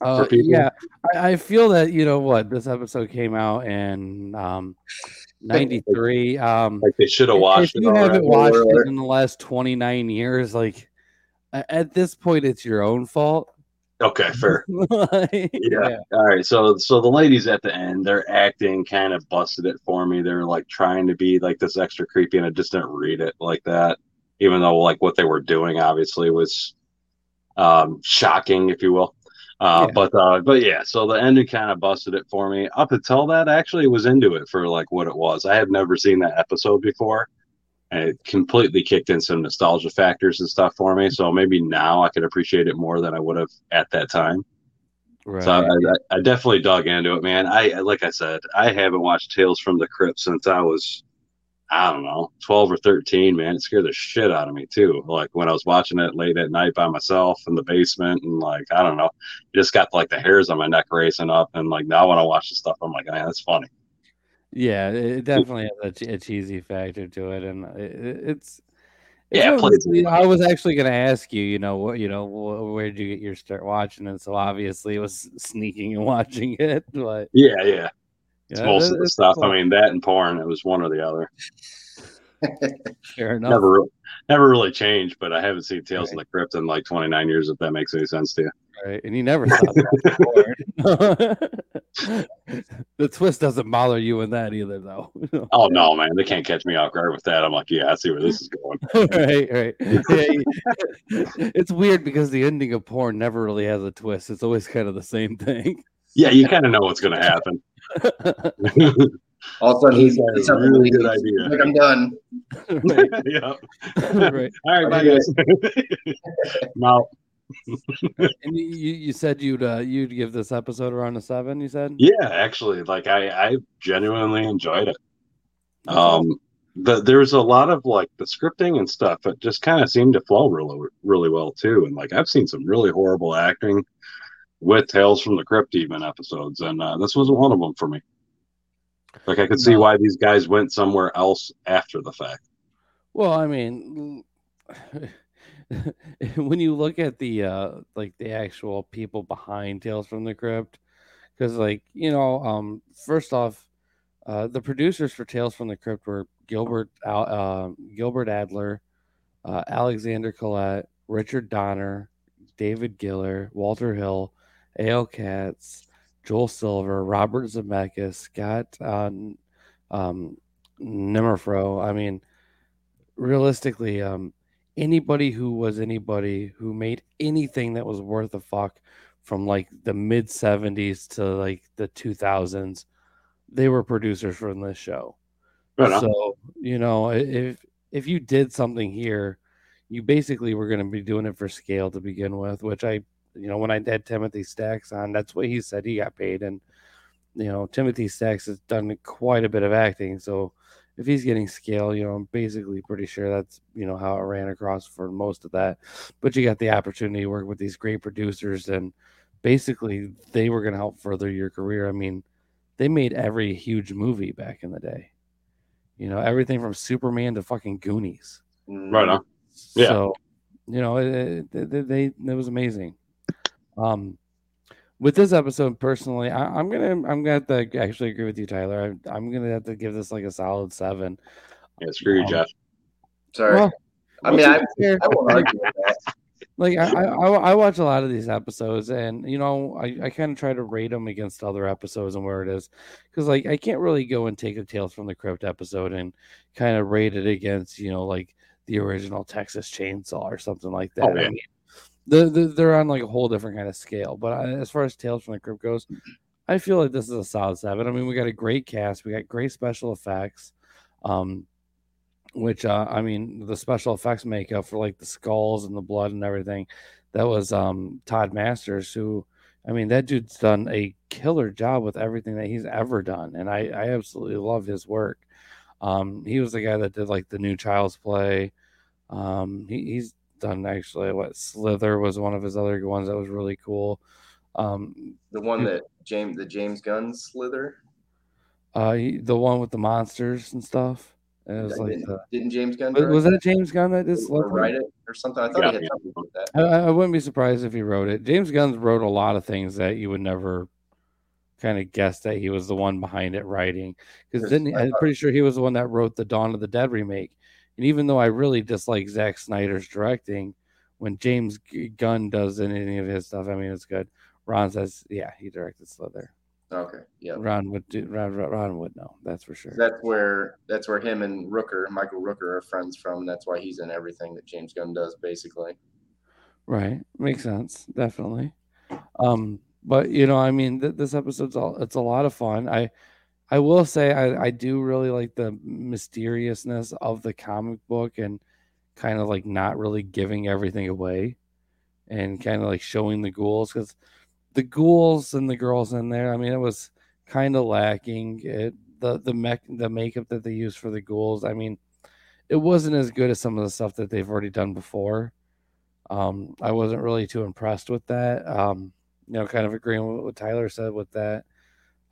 Uh, yeah, I, I feel that you know what this episode came out in um, '93. Um, Like they should have watched. if you it. haven't watched it in the last 29 years, like at this point, it's your own fault. Okay, fair. Like, Yeah. All right. So so the ladies at the end, their acting kind of busted it for me. They were like trying to be like this extra creepy, and I just didn't read it like that. Even though like what they were doing obviously was um shocking, if you will. Uh, Yeah. but uh, but yeah, so the ending kind of busted it for me. Up until that, actually was into it for like what it was. I had never seen that episode before, and it completely kicked in some nostalgia factors and stuff for me. So maybe now I could appreciate it more than I would have at that time. right. So I, I, I definitely dug into it, man. I like I said, I haven't watched Tales from the Crypt since I was, I don't know, twelve or thirteen. Man, it scared the shit out of me too. Like when I was watching it late at night by myself in the basement, and like I don't know, it just got like the hairs on my neck racing up. And like now when I watch the stuff, I'm like, man, that's funny. Yeah, it definitely has a, a cheesy factor to it, and uh, it, it- it's. Yeah, it one of plays those- you know, I was actually going to ask you, you know, what, you know, wh- where did you get your start watching it? So obviously, it was sneaking and watching it, but Yeah, yeah. It's yeah, most of the stuff. cool. I mean, that and porn. It was one or the other. fair enough. Never, never really changed. But I haven't seen Tales of the Crypt in like 29 years. If that makes any sense to you. Right, and you never saw that before. the twist doesn't bother you in that either, though. Oh no, man, they can't catch me off guard with that. I'm like, yeah, I see where this is going. right, right. Yeah, it's weird because the ending of porn never really has a twist. It's always kind of the same thing. Yeah, you kind of know what's going to happen. All of a sudden, he's That's a he's really good idea. Like I'm done. right, yeah. right. All right, bye guys. no, And you, you you said you'd uh, you'd give this episode around a seven. You said. yeah, actually, like I, I genuinely enjoyed it. That's Um, the, there's a lot of like the scripting and stuff. It just kind of seemed to flow really, really well too. And like I've seen some really horrible acting with Tales from the Crypt even episodes, and uh, this wasn't one of them for me. Like I could see why these guys went somewhere else after the fact. Well, I mean, when you look at the uh like the actual people behind Tales from the Crypt, because like you know, um, first off, uh, the producers for Tales from the Crypt were Gilbert uh, Gilbert Adler, uh, Alexander Collette, Richard Donner, David Giler, Walter Hill, A.L. Katz, Joel Silver, Robert Zemeckis, Scott uh, um, Nimerfro. I mean, realistically, um, anybody who was anybody who made anything that was worth a fuck from like the mid 70s to like the 2000s, they were producers from this show. Right. So, you know, if if you did something here, you basically were going to be doing it for scale to begin with, which I, you know, when I had Timothy Stacks on, that's what he said he got paid. And, you know, Timothy Stacks has done quite a bit of acting. So if he's getting scale, you know, I'm basically pretty sure that's, you know, how it ran across for most of that. But you got the opportunity to work with these great producers and basically they were going to help further your career. I mean, they made every huge movie back in the day. You know, everything from Superman to fucking Goonies. Right on. Yeah. So, you know, it, it, they, they it was amazing. Um, with this episode, personally, I, I'm gonna I'm gonna have to actually agree with you, Tyler. I, I'm gonna have to give this like a solid seven. Yeah, screw you, Um, Jeff. Sorry. Well, I mean, I, be fair, I won't argue with that. like I, I I I watch a lot of these episodes and you know I, I kind of try to rate them against other episodes and where it is because like I can't really go and take a Tales from the Crypt episode and kind of rate it against you know like the original Texas Chainsaw or something like that. Oh, I mean, the, the, they're on like a whole different kind of scale. But I, as far as Tales from the Crypt goes, I feel like this is a solid seven. I mean, we got a great cast, we got great special effects. Um, which uh, I mean, the special effects makeup for like the skulls and the blood and everything, that was um Todd Masters, who I mean, that dude's done a killer job with everything that he's ever done, and I I absolutely love his work. Um, he was the guy that did like the new Child's Play. Um, he, he's done actually what Slither was one of his other ones that was really cool. Um, The one that James, the James Gunn slither. uh, he, the one with the monsters and stuff. And it was like didn't, the, didn't James Gunn was, was that James Gunn that did it or write it or something? I thought Yeah. he had something with that. I, I I wouldn't be surprised if he wrote it. James Gunn wrote a lot of things that you would never kind of guess that he was the one behind it writing. Because then I I'm pretty sure he was the one that wrote the Dawn of the Dead remake. And even though I really dislike Zack Snyder's directing, when James Gunn does any of his stuff, I mean it's good. Ron says, yeah, he directed Slither. Okay, yeah. Ron would do. Ron, Ron would know. That's for sure. That's where that's where him and Rooker, Michael Rooker, are friends from. That's why he's in everything that James Gunn does, basically. Right. Makes sense. Definitely. Um, but you know, I mean, th- this episode's all it's a lot of fun. I I will say I, I do really like the mysteriousness of the comic book and kind of like not really giving everything away and kind of like showing the ghouls because the ghouls and the girls in there, I mean, it was kind of lacking. It the the mech the makeup that they used for the ghouls, I mean, it wasn't as good as some of the stuff that they've already done before. Um, I wasn't really too impressed with that. Um, you know, kind of agreeing with what Tyler said with that.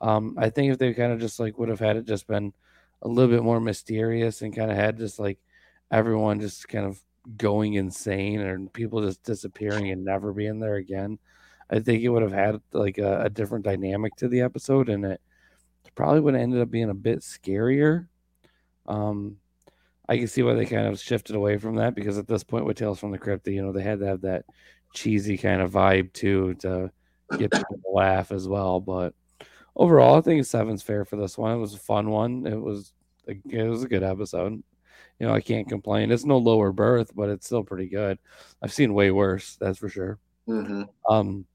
Um, I think if they kind of just like would have had it just been a little bit more mysterious and kind of had just like everyone just kind of going insane and people just disappearing and never being there again, I think it would have had like a, a different dynamic to the episode and it probably would have ended up being a bit scarier. Um, I can see why they kind of shifted away from that because at this point with Tales from the Crypt, you know, they had to have that cheesy kind of vibe too to get people to laugh as well. But overall, I think seven's fair for this one. It was a fun one. It was a, it was a good episode. You know, I can't complain. It's no lower berth, but it's still pretty good. I've seen way worse, that's for sure. hmm Um,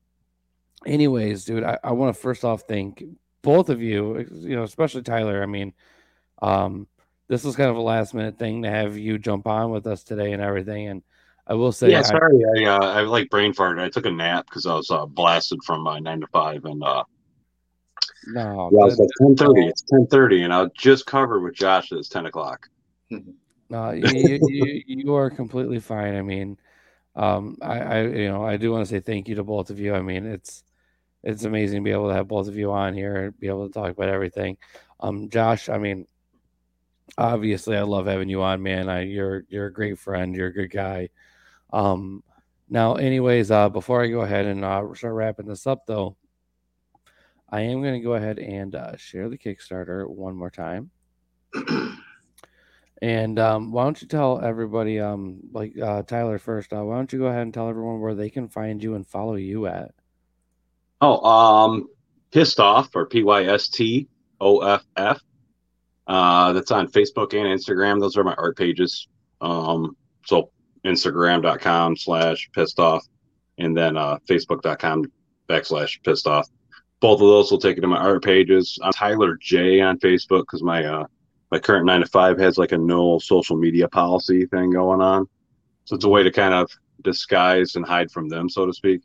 anyways, dude, I, I want to first off thank both of you, you know, especially Tyler. I mean, um, this was kind of a last minute thing to have you jump on with us today and everything. And I will say, yeah, I- sorry. I uh, I like brain farted. I took a nap because I was uh, blasted from my nine to five, and uh, no, yeah, it's that- like ten thirty. It's ten thirty, and I just covered with Josh that it's ten o'clock. No, you, you, you, you are completely fine. I mean, um, I, I, you know, I do want to say thank you to both of you. I mean, it's, it's amazing to be able to have both of you on here and be able to talk about everything. Um, Josh, I mean, obviously, I love having you on, man. I, you're, you're a great friend. You're a good guy. Um, now, anyways, uh, before I go ahead and uh, start wrapping this up, though, I am going to go ahead and uh, share the Kickstarter one more time. And um, why don't you tell everybody, um, like uh, Tyler first, uh, why don't you go ahead and tell everyone where they can find you and follow you at? Oh, um, pissed off or P Y S T O F F. Uh, that's on Facebook and Instagram. Those are my art pages. Um, so Instagram.com slash pissed off, and then uh, Facebook.com backslash pissed off. Both of those will take you to my art pages. I'm Tyler J on Facebook because my uh, my current nine to five has like a no social media policy thing going on. So it's a way to kind of disguise and hide from them, so to speak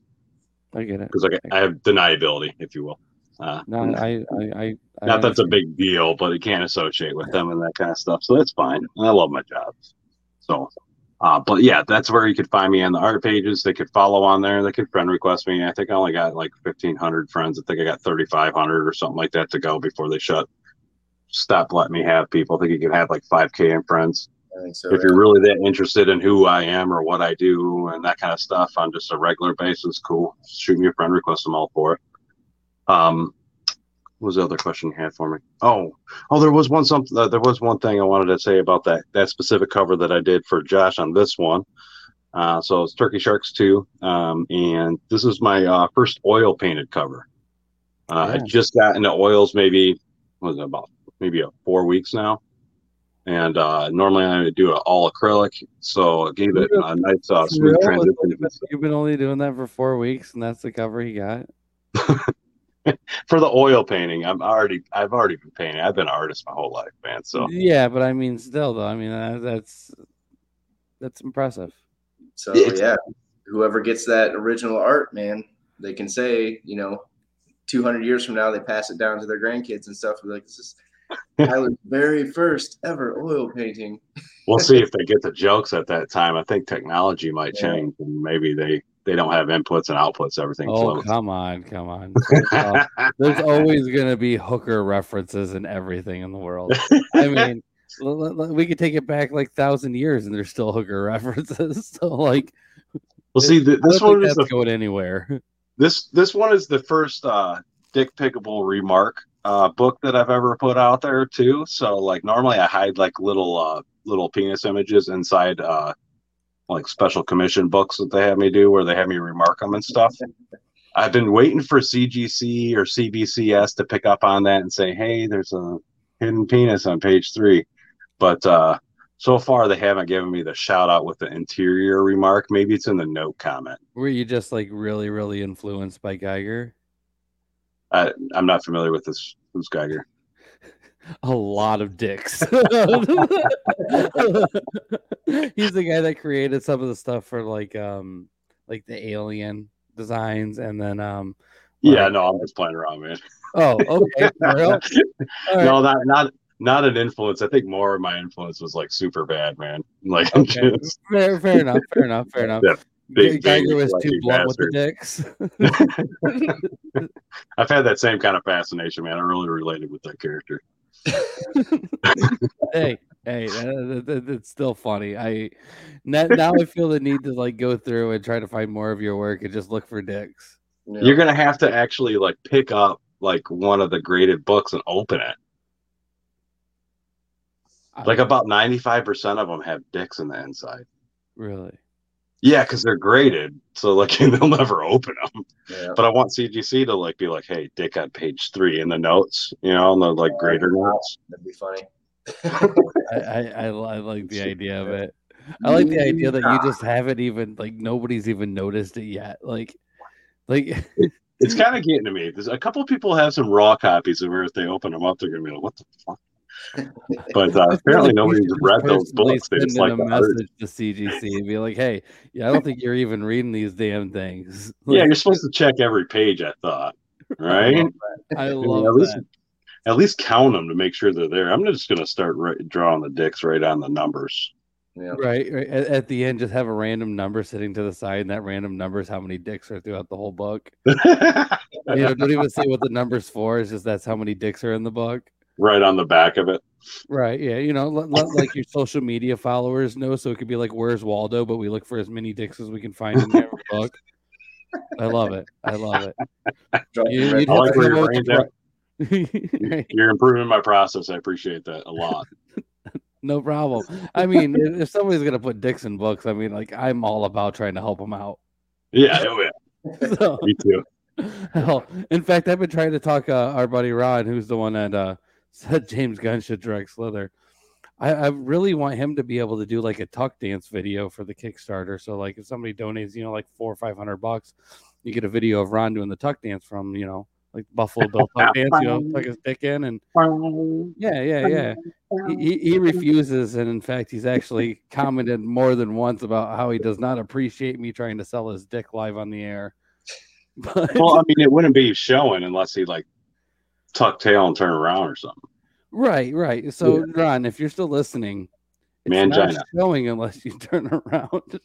I get it. because like I have deniability, if you will. Uh, No, I, I, I, I not that's a big deal, but it can't associate with them and that kind of stuff. So that's fine. And I love my job. So, uh, but yeah, that's where you could find me on the art pages. They could follow on there. They could friend request me. I think I only got like 1,500 friends. I think I got 3,500 or something like that to go before they shut. Stop letting me have people. I think you can have like 5K in friends so. if you're really that interested in who I am or what I do and that kind of stuff on just a regular basis, cool. Shoot me a friend request. I'm all for it. Um, was the other question you had for me? Oh, oh, there was one something. Uh, there was one thing I wanted to say about that that specific cover that I did for Josh on this one. Uh, so it's Turkey Sharks two, um, and this is my uh, first oil painted cover. Uh, I just got into oils maybe what was it about maybe a four weeks now and uh, normally I would do it all acrylic, so it gave it a nice uh, smooth transition. You've been only doing that for four weeks, and that's the cover he got. For the oil painting, I'm already I've already been painting. I've been an artist my whole life, man. So Yeah, but I mean, still though, I mean, uh, that's that's impressive. So It's- yeah, whoever gets that original art, man, they can say, you know, 200 years from now, they pass it down to their grandkids and stuff. Be like, this is Tyler's very first ever oil painting. we'll see if they get the jokes at that time. I think technology might Yeah. change, and maybe they they don't have inputs and outputs. Everything Oh, flows. come on, come on. There's always gonna be hooker references and everything in the world. I mean, we could take it back like thousand years, and there's still hooker references. So, like, well, see, th- I this one is the going anywhere. this this one is the first uh dick pickable remark uh book that I've ever put out there too. So like normally I hide like little uh little penis images inside uh like special commission books that they have me do where they have me remark them and stuff. I've been waiting for CGC or CBCS to pick up on that and say, "Hey, there's a hidden penis on page 3." But uh so far they haven't given me the shout out with the interior remark. Maybe it's in the note comment. Were you just like really, really influenced by Giger? I, I'm not familiar with this. Who's Giger? A lot of dicks. He's the guy that created some of the stuff for like um like the alien designs and then um Yeah, Like- no, I'm just playing around, man. oh okay for real? All right. No, not not not an influence. I think more of my influence was like super bad, man. Like Okay. just- fair, fair enough fair enough fair enough Yeah. Big, Giger was too blunt with the dicks. I've had that same kind of fascination, man. I really related with that character. Hey, hey, th- th- it's still funny. I now, now I feel the need to like go through and try to find more of your work and just look for dicks. Yeah. You're gonna have to actually like pick up like one of the graded books and open it. Like about 95% of them have dicks in the inside. really. Yeah, because they're graded, so like they'll never open them. Yeah. But I want CGC to like be like, "Hey, dick on page three in the notes," you know, in the like grader notes. That'd be funny. I, I, I, I like the idea of it. I like the idea that you just haven't even like nobody's even noticed it yet. Like, like It's kind of getting to me. There's a couple people have some raw copies of where if they open them up, they're gonna be like, "What the fuck." But uh, apparently, nobody's read those books. They just send like the a message to CGC and be like, "Hey, yeah, I don't think you're even reading these damn things." Yeah, you're supposed to check every page. I thought, right? I Yeah, love at least that. at least count them to make sure they're there. I'm just gonna start right, drawing the dicks right on the numbers. Yeah. Right, right. At, at the end, just have a random number sitting to the side, and that random number is how many dicks are throughout the whole book. You know, don't even say what the number's for. It's just that's how many dicks are in the book. Right on the back of it. Right. Yeah. You know, let, let, like your social media followers know. So it could be like, "Where's Waldo?" But we look for as many dicks as we can find in every book. I love it. I love it. You- the red you'd I have like to where come your up with brain's the at. pri- You're improving my process. I appreciate that a lot. no problem. I mean, if if somebody's gonna put dicks in books, I mean, like I'm all about trying to help them out. Yeah, oh yeah, So, me too. hell, in fact, I've been trying to talk uh, our buddy Ron, who's the one that uh, said James Gunn should direct Slither. I, I really want him to be able to do like a tuck dance video for the Kickstarter. So, like, if somebody donates, you know, like four or five hundred bucks, you get a video of Ron doing the tuck dance from, you know, like Buffalo Bill tuck dance, you know, tuck his dick in, and yeah, yeah, yeah. He, he, he refuses, and in fact, he's actually commented more than once about how he does not appreciate me trying to sell his dick live on the air. But Well, I mean, it wouldn't be showing unless he like tuck tail and turn around or something. right, right. So, Ron, if you're still listening, it's Mangina. not showing unless you turn around.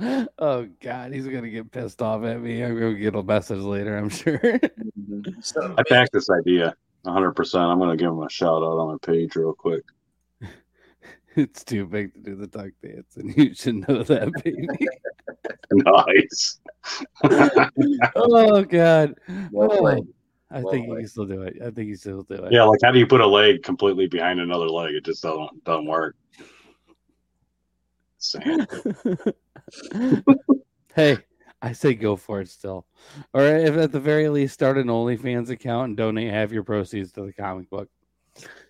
oh God, he's gonna get pissed off at me. I'm gonna get a message later. I'm sure. So, I back this idea 100. percent I'm gonna give him a shout out on my page real quick. it's too big to do the tuck dance, and you should know that, baby. Nice. oh God. Well Oh, played. I Well think you can still do it. I think you still do it. Yeah, like how do you put a leg completely behind another leg? It just doesn't doesn't work. Same. hey, I say go for it still. Or if at the very least start an OnlyFans account and donate half your proceeds to the comic book.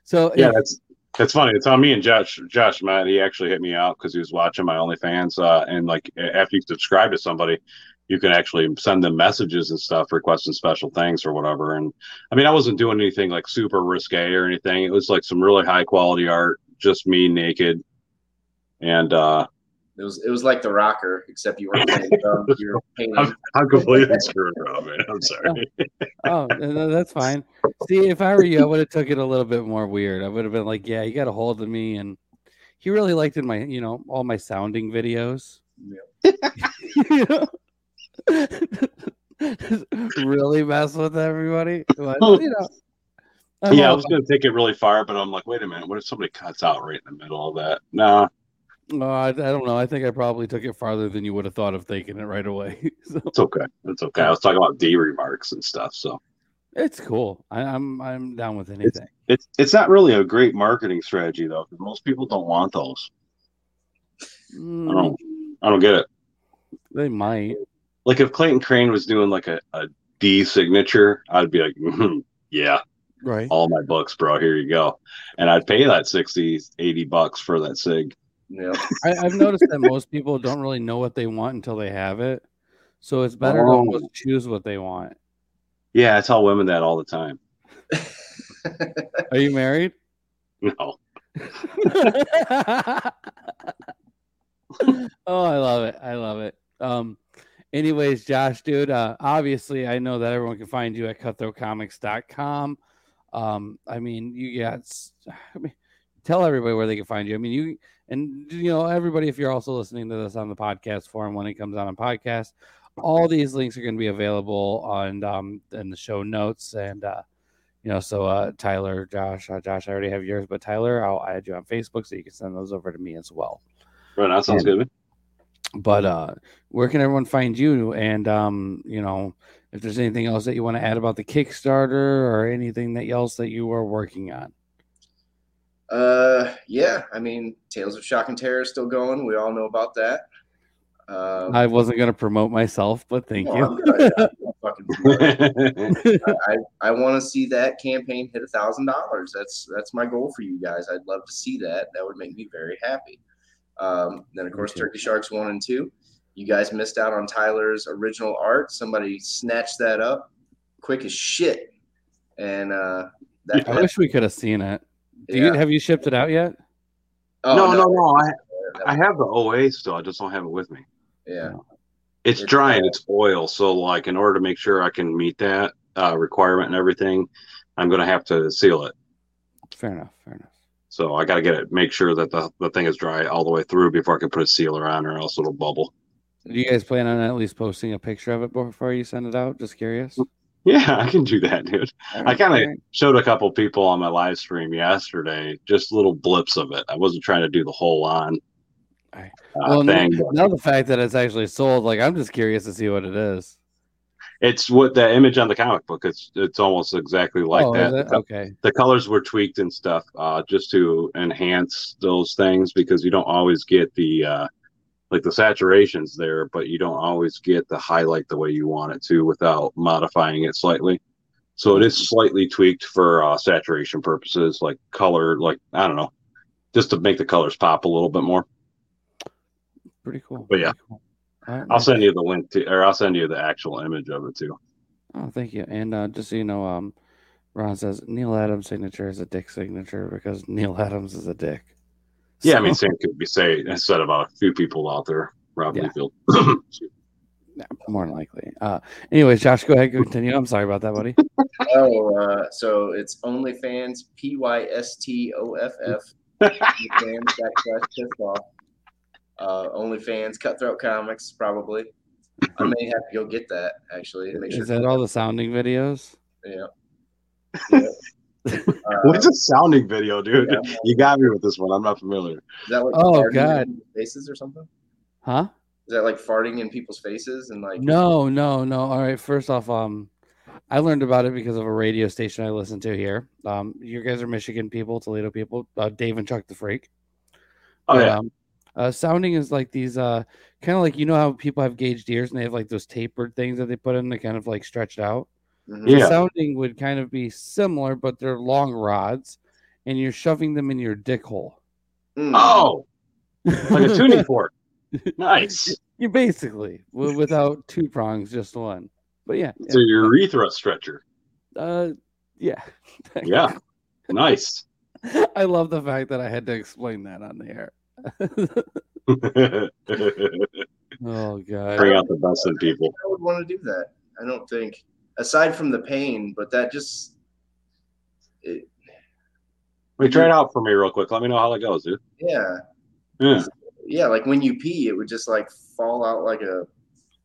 So Yeah, if- that's that's funny. It's on me and Josh. Josh Matt. He actually hit me out because he was watching my OnlyFans. Uh, and like after you subscribe to somebody, you can actually send them messages and stuff requesting special things or whatever. And I mean, I wasn't doing anything like super risque or anything. It was like some really high quality art, just me naked. And uh, It was it was like the rocker, except you weren't playing drums, you were painting. I'm, I'm completely screwed up, man. I'm sorry. oh, no, that's fine. See, if I were you, I would have took it a little bit more weird. I would have been like, "Yeah, you got a hold of me," and he really liked in my, you know, all my sounding videos. You know? really mess with everybody. But, you know, I'm yeah, I was going to take it really far, but I'm like, wait a minute. What if somebody cuts out right in the middle of that? Nah. No, I, I don't know. I think I probably took it farther than you would have thought of taking it right away. so It's okay. It's okay. I was talking about D remarks and stuff. So it's cool. I, I'm I'm down with anything. it's it's not really a great marketing strategy though, because most people don't want those. I Mm, don't I don't get it. they might. Like if Clayton Crain was doing like a, a D signature, I'd be like, "Mhm, yeah, Right. all my books, bro. Here you go. And I'd pay that 60, 80 bucks for that sig. Yeah. I, I've noticed that most people don't really know what they want until they have it. So it's better to Oh. almost choose what they want. Yeah, I tell women that all the time. Are you married? No. oh, I love it. I love it. Um, anyways, Josh, dude, uh, obviously I know that everyone can find you at cutthroatcomics.com. Um, I mean, you got, I mean, tell everybody where they can find you. I mean, you and you know everybody. If you're also listening to this on the podcast form when it comes out on podcast, all these links are going to be available on um in the show notes and uh you know so uh tyler josh uh, josh i already have yours but tyler i'll add you on facebook so you can send those over to me as well Right, that sounds good. But uh where can everyone find you and um you know if there's anything else that you want to add about the kickstarter or anything that else that you are working on Uh, yeah. I mean, Tales of Shock and Terror is still going. We all know about that. Um, i wasn't going to promote myself but thank no, you I'm good. I'm not fucking promoting. I, I want to see that campaign hit a thousand dollars. That's that's my goal for you guys. I'd love to see that. That would make me very happy. Um, then of course. Turkey Sharks one and two. You guys missed out on Tyler's original art. Somebody snatched that up quick as shit. And uh, that, i wish we could have seen it do you have you shipped it out yet oh, no, no, no. I, I have the OA still. I just don't have it with me. yeah. It's It's, dry and it's oil. So, like, in order to make sure I can meet that uh, requirement and everything, I'm going to have to seal it. fair enough fair enough So I got to get it, make sure that the, the thing is dry all the way through before I can put a sealer on, or else it'll bubble. do you guys plan on at least posting a picture of it before you send it out just curious Yeah, I can do that, dude. I kind of alright. showed a couple people on my live stream yesterday, just little blips of it. I wasn't trying to do the whole on Alright. uh, well, thing. now, now the fact that it's actually sold, like I'm just curious to see what it is. It's what the image on the comic book. It's it's almost exactly like oh, that. is The it? co- Okay. the colors were tweaked and stuff uh, just to enhance those things because you don't always get the uh, like the saturations there, but you don't always get the highlight the way you want it to without modifying it slightly. So it is slightly tweaked for uh, saturation purposes, like color, like I don't know, just to make the colors pop a little bit more. Pretty cool. But yeah. cool. All right, I'll send you the link to, or I'll send you the actual image of it too. Oh, thank you. And uh, just so you know, um, Ron says Neal Adams' signature is a dick signature because Neal Adams is a dick. Yeah, I mean, So- same could be said said about a few people out there. Rob Yeah. Liefeld. Yeah, more than likely. Uh, anyways, Josh, go ahead, and continue. I'm sorry about that, buddy. Oh, uh, so it's OnlyFans, P Y S T O F F, fans backslash pissed off. Uh, OnlyFans, Cutthroat Comics, probably. I may have to go get that actually. Make sure. Is that all the sounding videos? Yeah. yeah. Uh, What's a sounding video, dude? Yeah. You got me with this one. I'm not familiar. is that like Oh, farting in God. faces or something? Huh? Is that like farting in people's faces and like? No, no, no. All right. First off, um, I learned about it because of a radio station I listen to here. Um, you guys are Michigan people, Toledo people, uh, Dave and Chuck the Freak. Oh yeah, Um, uh, sounding is like these, uh, kind of like you know how people have gauged ears and they have like those tapered things that they put in to kind of like stretched out. Mhm. The Yeah. sounding would kind of be similar, but they're long rods, and you're shoving them in your dick hole. Mm. Oh, like a tuning fork. Nice. You basically without two prongs, just one. But yeah, So your urethra stretcher. uh, yeah, Yeah. Nice. I love the fact that I had to explain that on the air. Bring oh god. Bring out the best in people. I would want to do that. I don't think, aside from the pain, but that just, it, Wait, try it out for me real quick. Let me know how it goes, dude. yeah, Yeah. yeah. Like when you pee, it would just like fall out like a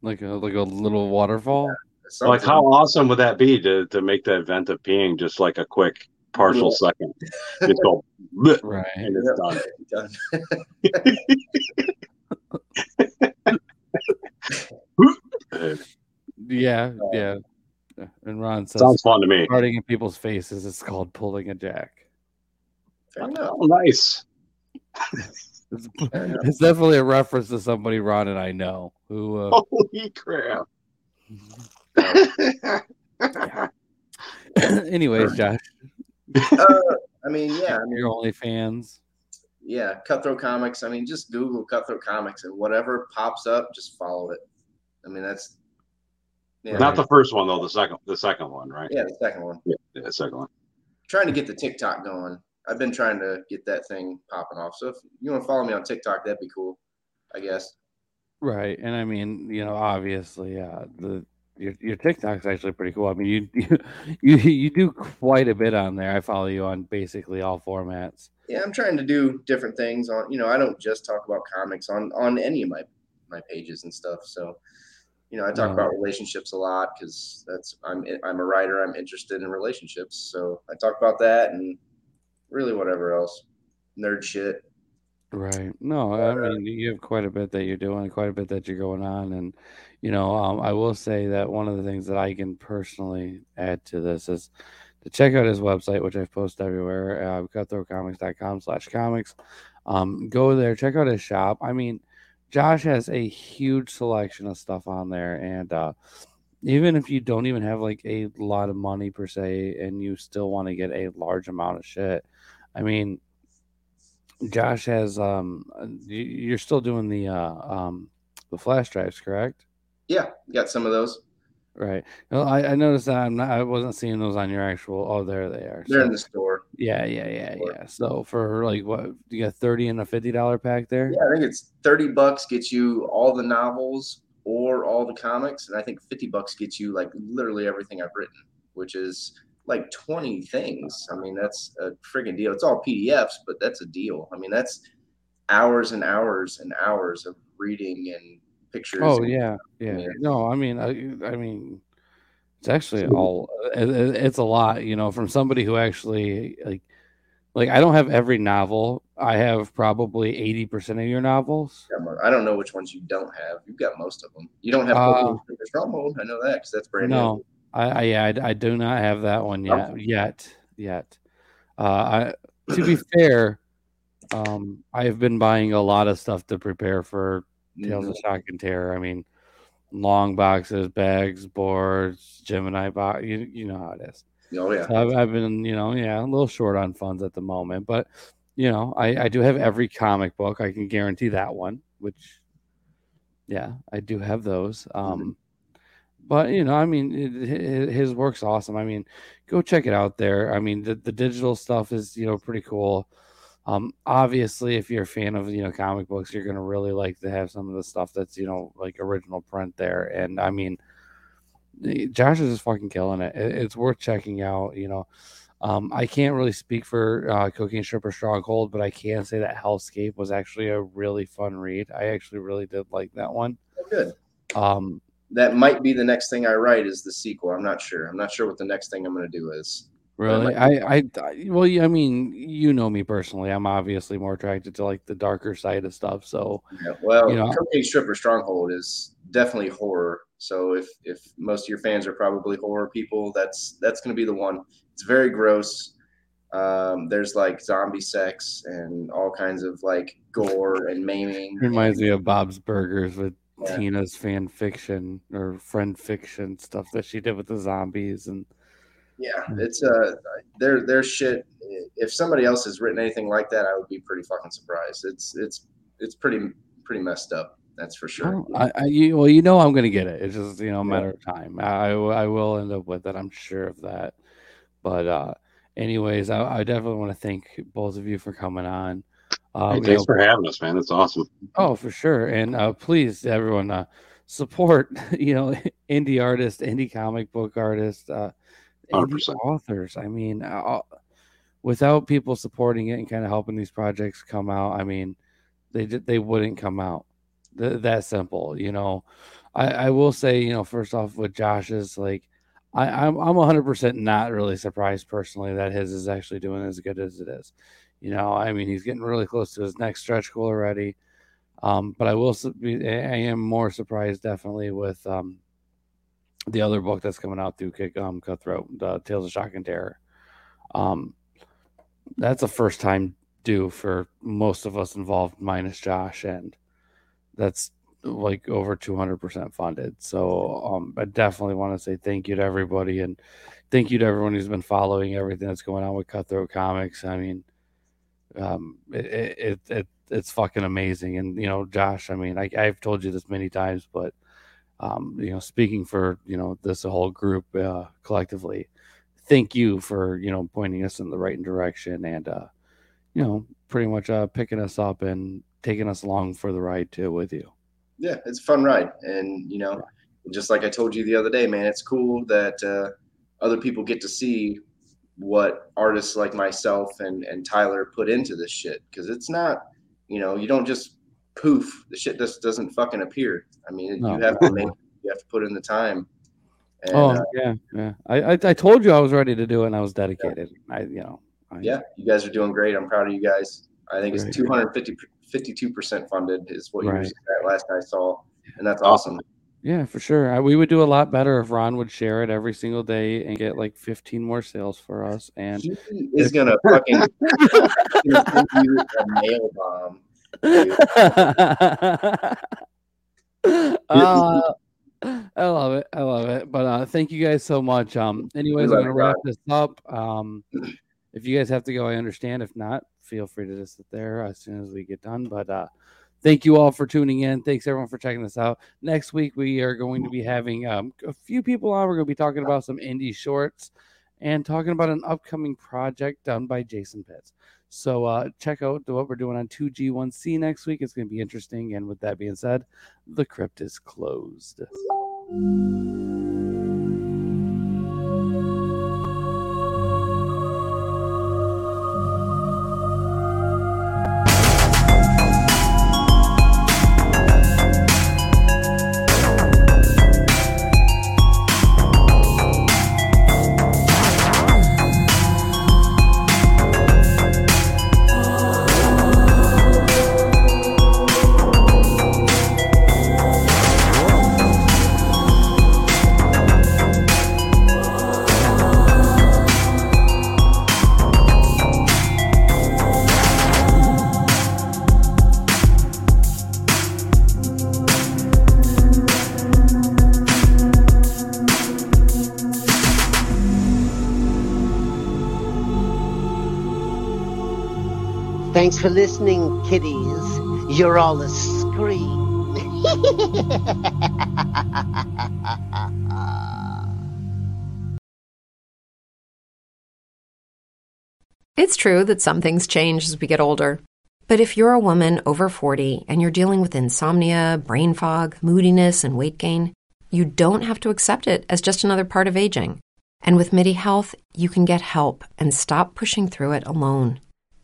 Like a like a little waterfall. something. Like how awesome would that be to to make the event of peeing just like a quick partial second? Just go bleh, Right. and it's done. Done. Uh, Yeah, yeah. And Ron says Sounds fun to me. farting in people's faces is called pulling a jack. Fair. Oh, nice. It's, it's definitely a reference to somebody Ron and I know who uh, Holy crap. anyways, Josh, Uh, I mean, yeah, I mean, your only fans. yeah, Cutthroat Comics. I mean, just Google Cutthroat Comics and whatever pops up, just follow it. I mean, that's yeah, Not the first one though. The second, the second one, right? yeah, the second one. Yeah, the second one. Trying to get the TikTok going. I've been trying to get that thing popping off. So if you want to follow me on TikTok, that'd be cool. I guess. Right. And I mean, you know, obviously, uh, the your your TikTok's actually pretty cool. I mean, you you you you do quite a bit on there. I follow you on basically all formats. Yeah, I'm trying to do different things on. You know, I don't just talk about comics on on any of my my pages and stuff. So, you know, I talk No. about relationships a lot because that's I'm I'm a writer. I'm interested in relationships, so I talk about that and really whatever else, nerd shit. Right. No, I mean you have quite a bit that you're doing, quite a bit that you're going on, and you know, um, I will say that one of the things that I can personally add to this is to check out his website, which I've posted everywhere, uh, cutthroatcomics.com slash comics. Um, go there, check out his shop. I mean, Josh has a huge selection of stuff on there, and uh, even if you don't even have like a lot of money per se, and you still want to get a large amount of shit, I mean, Josh has um, uh, you- you're still doing the uh, um, the flash drives, correct? Yeah, got some of those. Right. Well, I, I noticed that I'm not, I wasn't seeing those on your actual. Oh, there they are. They're So- in the store. yeah, yeah, yeah, yeah. So for like what you got thirty and a fifty dollar pack there. Yeah, I think it's thirty bucks gets you all the novels or all the comics, and I think fifty bucks gets you like literally everything I've written, which is like twenty things. I mean, that's a friggin' deal. It's all PDFs, but that's a deal. I mean, that's hours and hours and hours of reading and pictures. Oh and- yeah, yeah. Yeah. No, I mean, I, I mean, it's actually all. It, it- it's a lot, you know, from somebody who actually like, like I don't have every novel. I have probably eighty percent of your novels. I don't know which ones you don't have. You've got most of them. You don't have Uh, Pokemon I know that because that's brand No, new. I, I yeah, I, I do not have that one yet. Yet, yet. Uh, I to be fair, um, I have been buying a lot of stuff to prepare for Tales Mhm. of Shock and Terror. I mean, long boxes, bags, boards, Gemini box. You you know how it is. Oh yeah. So I've, I've been, you know, yeah, a little short on funds at the moment, but you know, I, I do have every comic book. I can guarantee that one, which, yeah, I do have those. Um, but you know, I mean, it, his work's awesome. I mean, go check it out there. I mean, the, the digital stuff is, you know, pretty cool. Um, obviously, if you're a fan of you know comic books, you're gonna really like to have some of the stuff that's you know like original print there. And I mean, Josh is just fucking killing it. it it's worth checking out. You know, um, I can't really speak for uh, Cocaine Stripper Stronghold, but I can say that Hellscape was actually a really fun read. I actually really did like that one. Oh, Good. Um, That might be the next thing I write is the sequel. I'm not sure. I'm not sure what the next thing I'm going to do is. Really? I, I, I, well, yeah, I mean, you know me personally. I'm obviously more attracted to like the darker side of stuff. So, Yeah, well, You know- Cocaine Stripper Stronghold is definitely horror. So if if most of your fans are probably horror people, that's that's going to be the one. It's very gross. Um, there's like zombie sex and all kinds of like gore and maiming. reminds me of Bob's Burgers with Yeah. Tina's fan fiction or friend fiction stuff that she did with the zombies. And Yeah, it's uh, their their shit. If somebody else has written anything like that, I would be pretty fucking surprised. It's it's it's pretty pretty messed up. That's for sure. I, I, you, well, you know, I'm to get it. It's just, you know, a Yeah. matter of time. I, I will end up with it. I'm sure of that. But, uh, anyways, I, I definitely want to thank both of you for coming on. Uh, Hey, thanks know, for having us, man. It's awesome. Oh, for sure. And uh, please, everyone, uh, support, you know, indie artists, indie comic book artists, uh, indie 100%. authors. I mean, uh, without people supporting it and kind of helping these projects come out, I mean, they they wouldn't come out. Th- that simple, you know. I, I will say, you know, first off, with Josh's, like, I, I'm I'm 100% not really surprised personally that his is actually doing as good as it is. You know, I mean, he's getting really close to his next stretch goal already. Um, but I will be, I am more surprised definitely with um, the other book that's coming out through Kick um, Cutthroat, the Tales of Shock and Terror. Um, that's a first time due for most of us involved, minus Josh, and that's like over 200% funded. So um, I definitely want to say thank you to everybody and thank you to everyone who's been following everything that's going on with Cutthroat Comics. I mean, um, it, it, it, it it's fucking amazing. And you know, Josh, I mean, I, I've told you this many times, but um, you know, speaking for you know this whole group uh, collectively, thank you for you know pointing us in the right direction and uh, you know pretty much uh, picking us up and taking us along for the ride too with you. yeah, it's a fun ride, and you know, just like I told you the other day, man, it's cool that uh, other people get to see what artists like myself and and Tyler put into this shit because it's not, you know, you don't just poof, the shit just doesn't fucking appear. I mean, No. you have to make, you have to put in the time. And, oh uh, yeah, yeah. I, I I told you I was ready to do it, and I was dedicated. I you know. I, yeah, you guys are doing great. I'm proud of you guys. I think it's Great. 250 52 percent funded is what you were Right. last I saw, and that's awesome. Yeah, for sure. I, we would do a lot better if Ron would share it every single day and get like 15 more sales for us. And He is gonna fucking gonna you a mail bomb. uh, I love it. I love it. But uh, thank you guys so much. Um, anyways, I'm gonna wrap this up. Um, if you guys have to go, I understand. If not, feel free to just sit there as soon as we get done. But uh, thank you all for tuning in. Thanks everyone for checking this out. Next week we are going to be having um, a few people on. We're going to be talking about some indie shorts and talking about an upcoming project done by Jason Pitts. So uh, check out what we're doing on 2G1C next week. It's going to be interesting. And with that being said, the crypt is closed. Thanks for listening, kiddies. You're all a scream. It's true that some things change as we get older. But if you're a woman over 40 and you're dealing with insomnia, brain fog, moodiness, and weight gain, you don't have to accept it as just another part of aging. And with MIDI Health, you can get help and stop pushing through it alone.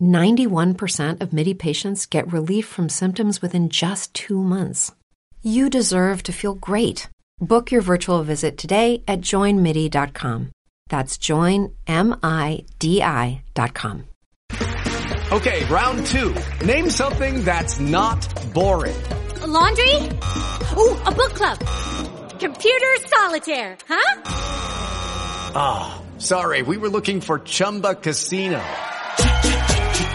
91% of MIDI patients get relief from symptoms within just two months. You deserve to feel great. Book your virtual visit today at joinmidi.com. That's joinmidi.com. Okay, round two. Name something that's not boring. A laundry? Ooh, a book club. Computer solitaire, huh? Ah, sorry, we were looking for Chumba Casino.